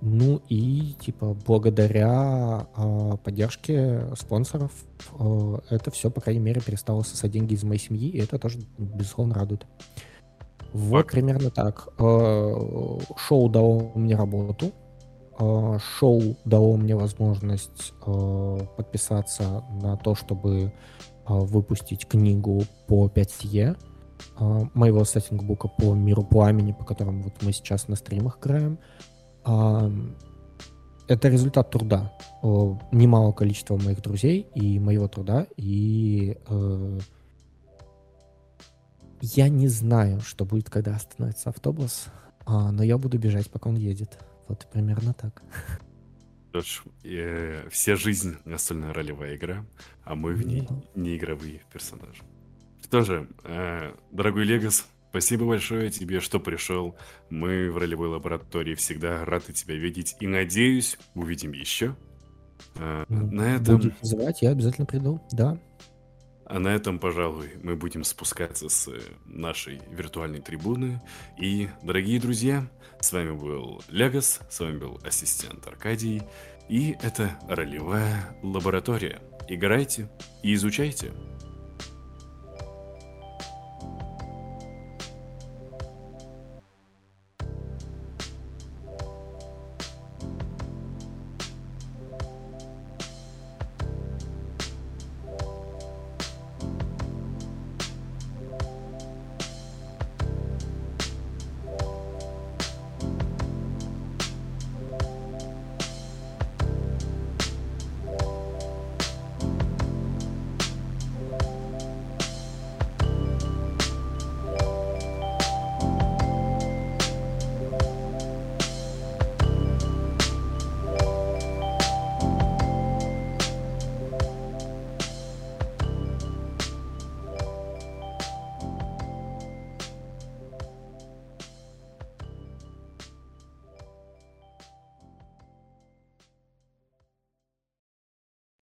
Ну и типа благодаря э, поддержке спонсоров э, это все, по крайней мере, перестало сосать деньги из моей семьи, и это тоже, безусловно, радует. Вот Факт. примерно так. Э, шоу дало мне работу. Э, шоу дало мне возможность э, подписаться на то, чтобы выпустить книгу по 5Е моего сеттингбука по миру пламени, по которому вот мы сейчас на стримах играем. Это результат труда. Немало количества моих друзей и моего труда, и я не знаю, что будет, когда остановится автобус, а, но я буду бежать, пока он едет. Вот примерно так. Что ж, э, вся жизнь настольная ролевая игра, а мы в ней mm-hmm. не игровые персонажи. Что же, э, дорогой Легос, спасибо большое тебе, что пришел. Мы в ролевой лаборатории всегда рады тебя видеть и надеюсь, увидим еще. Э, mm-hmm. На этом... Будете звать, я обязательно приду, да. А на этом, пожалуй, мы будем спускаться с нашей виртуальной трибуны. И, дорогие друзья, с вами был Легос, с вами был ассистент Аркадий. И это ролевая лаборатория. Играйте и изучайте.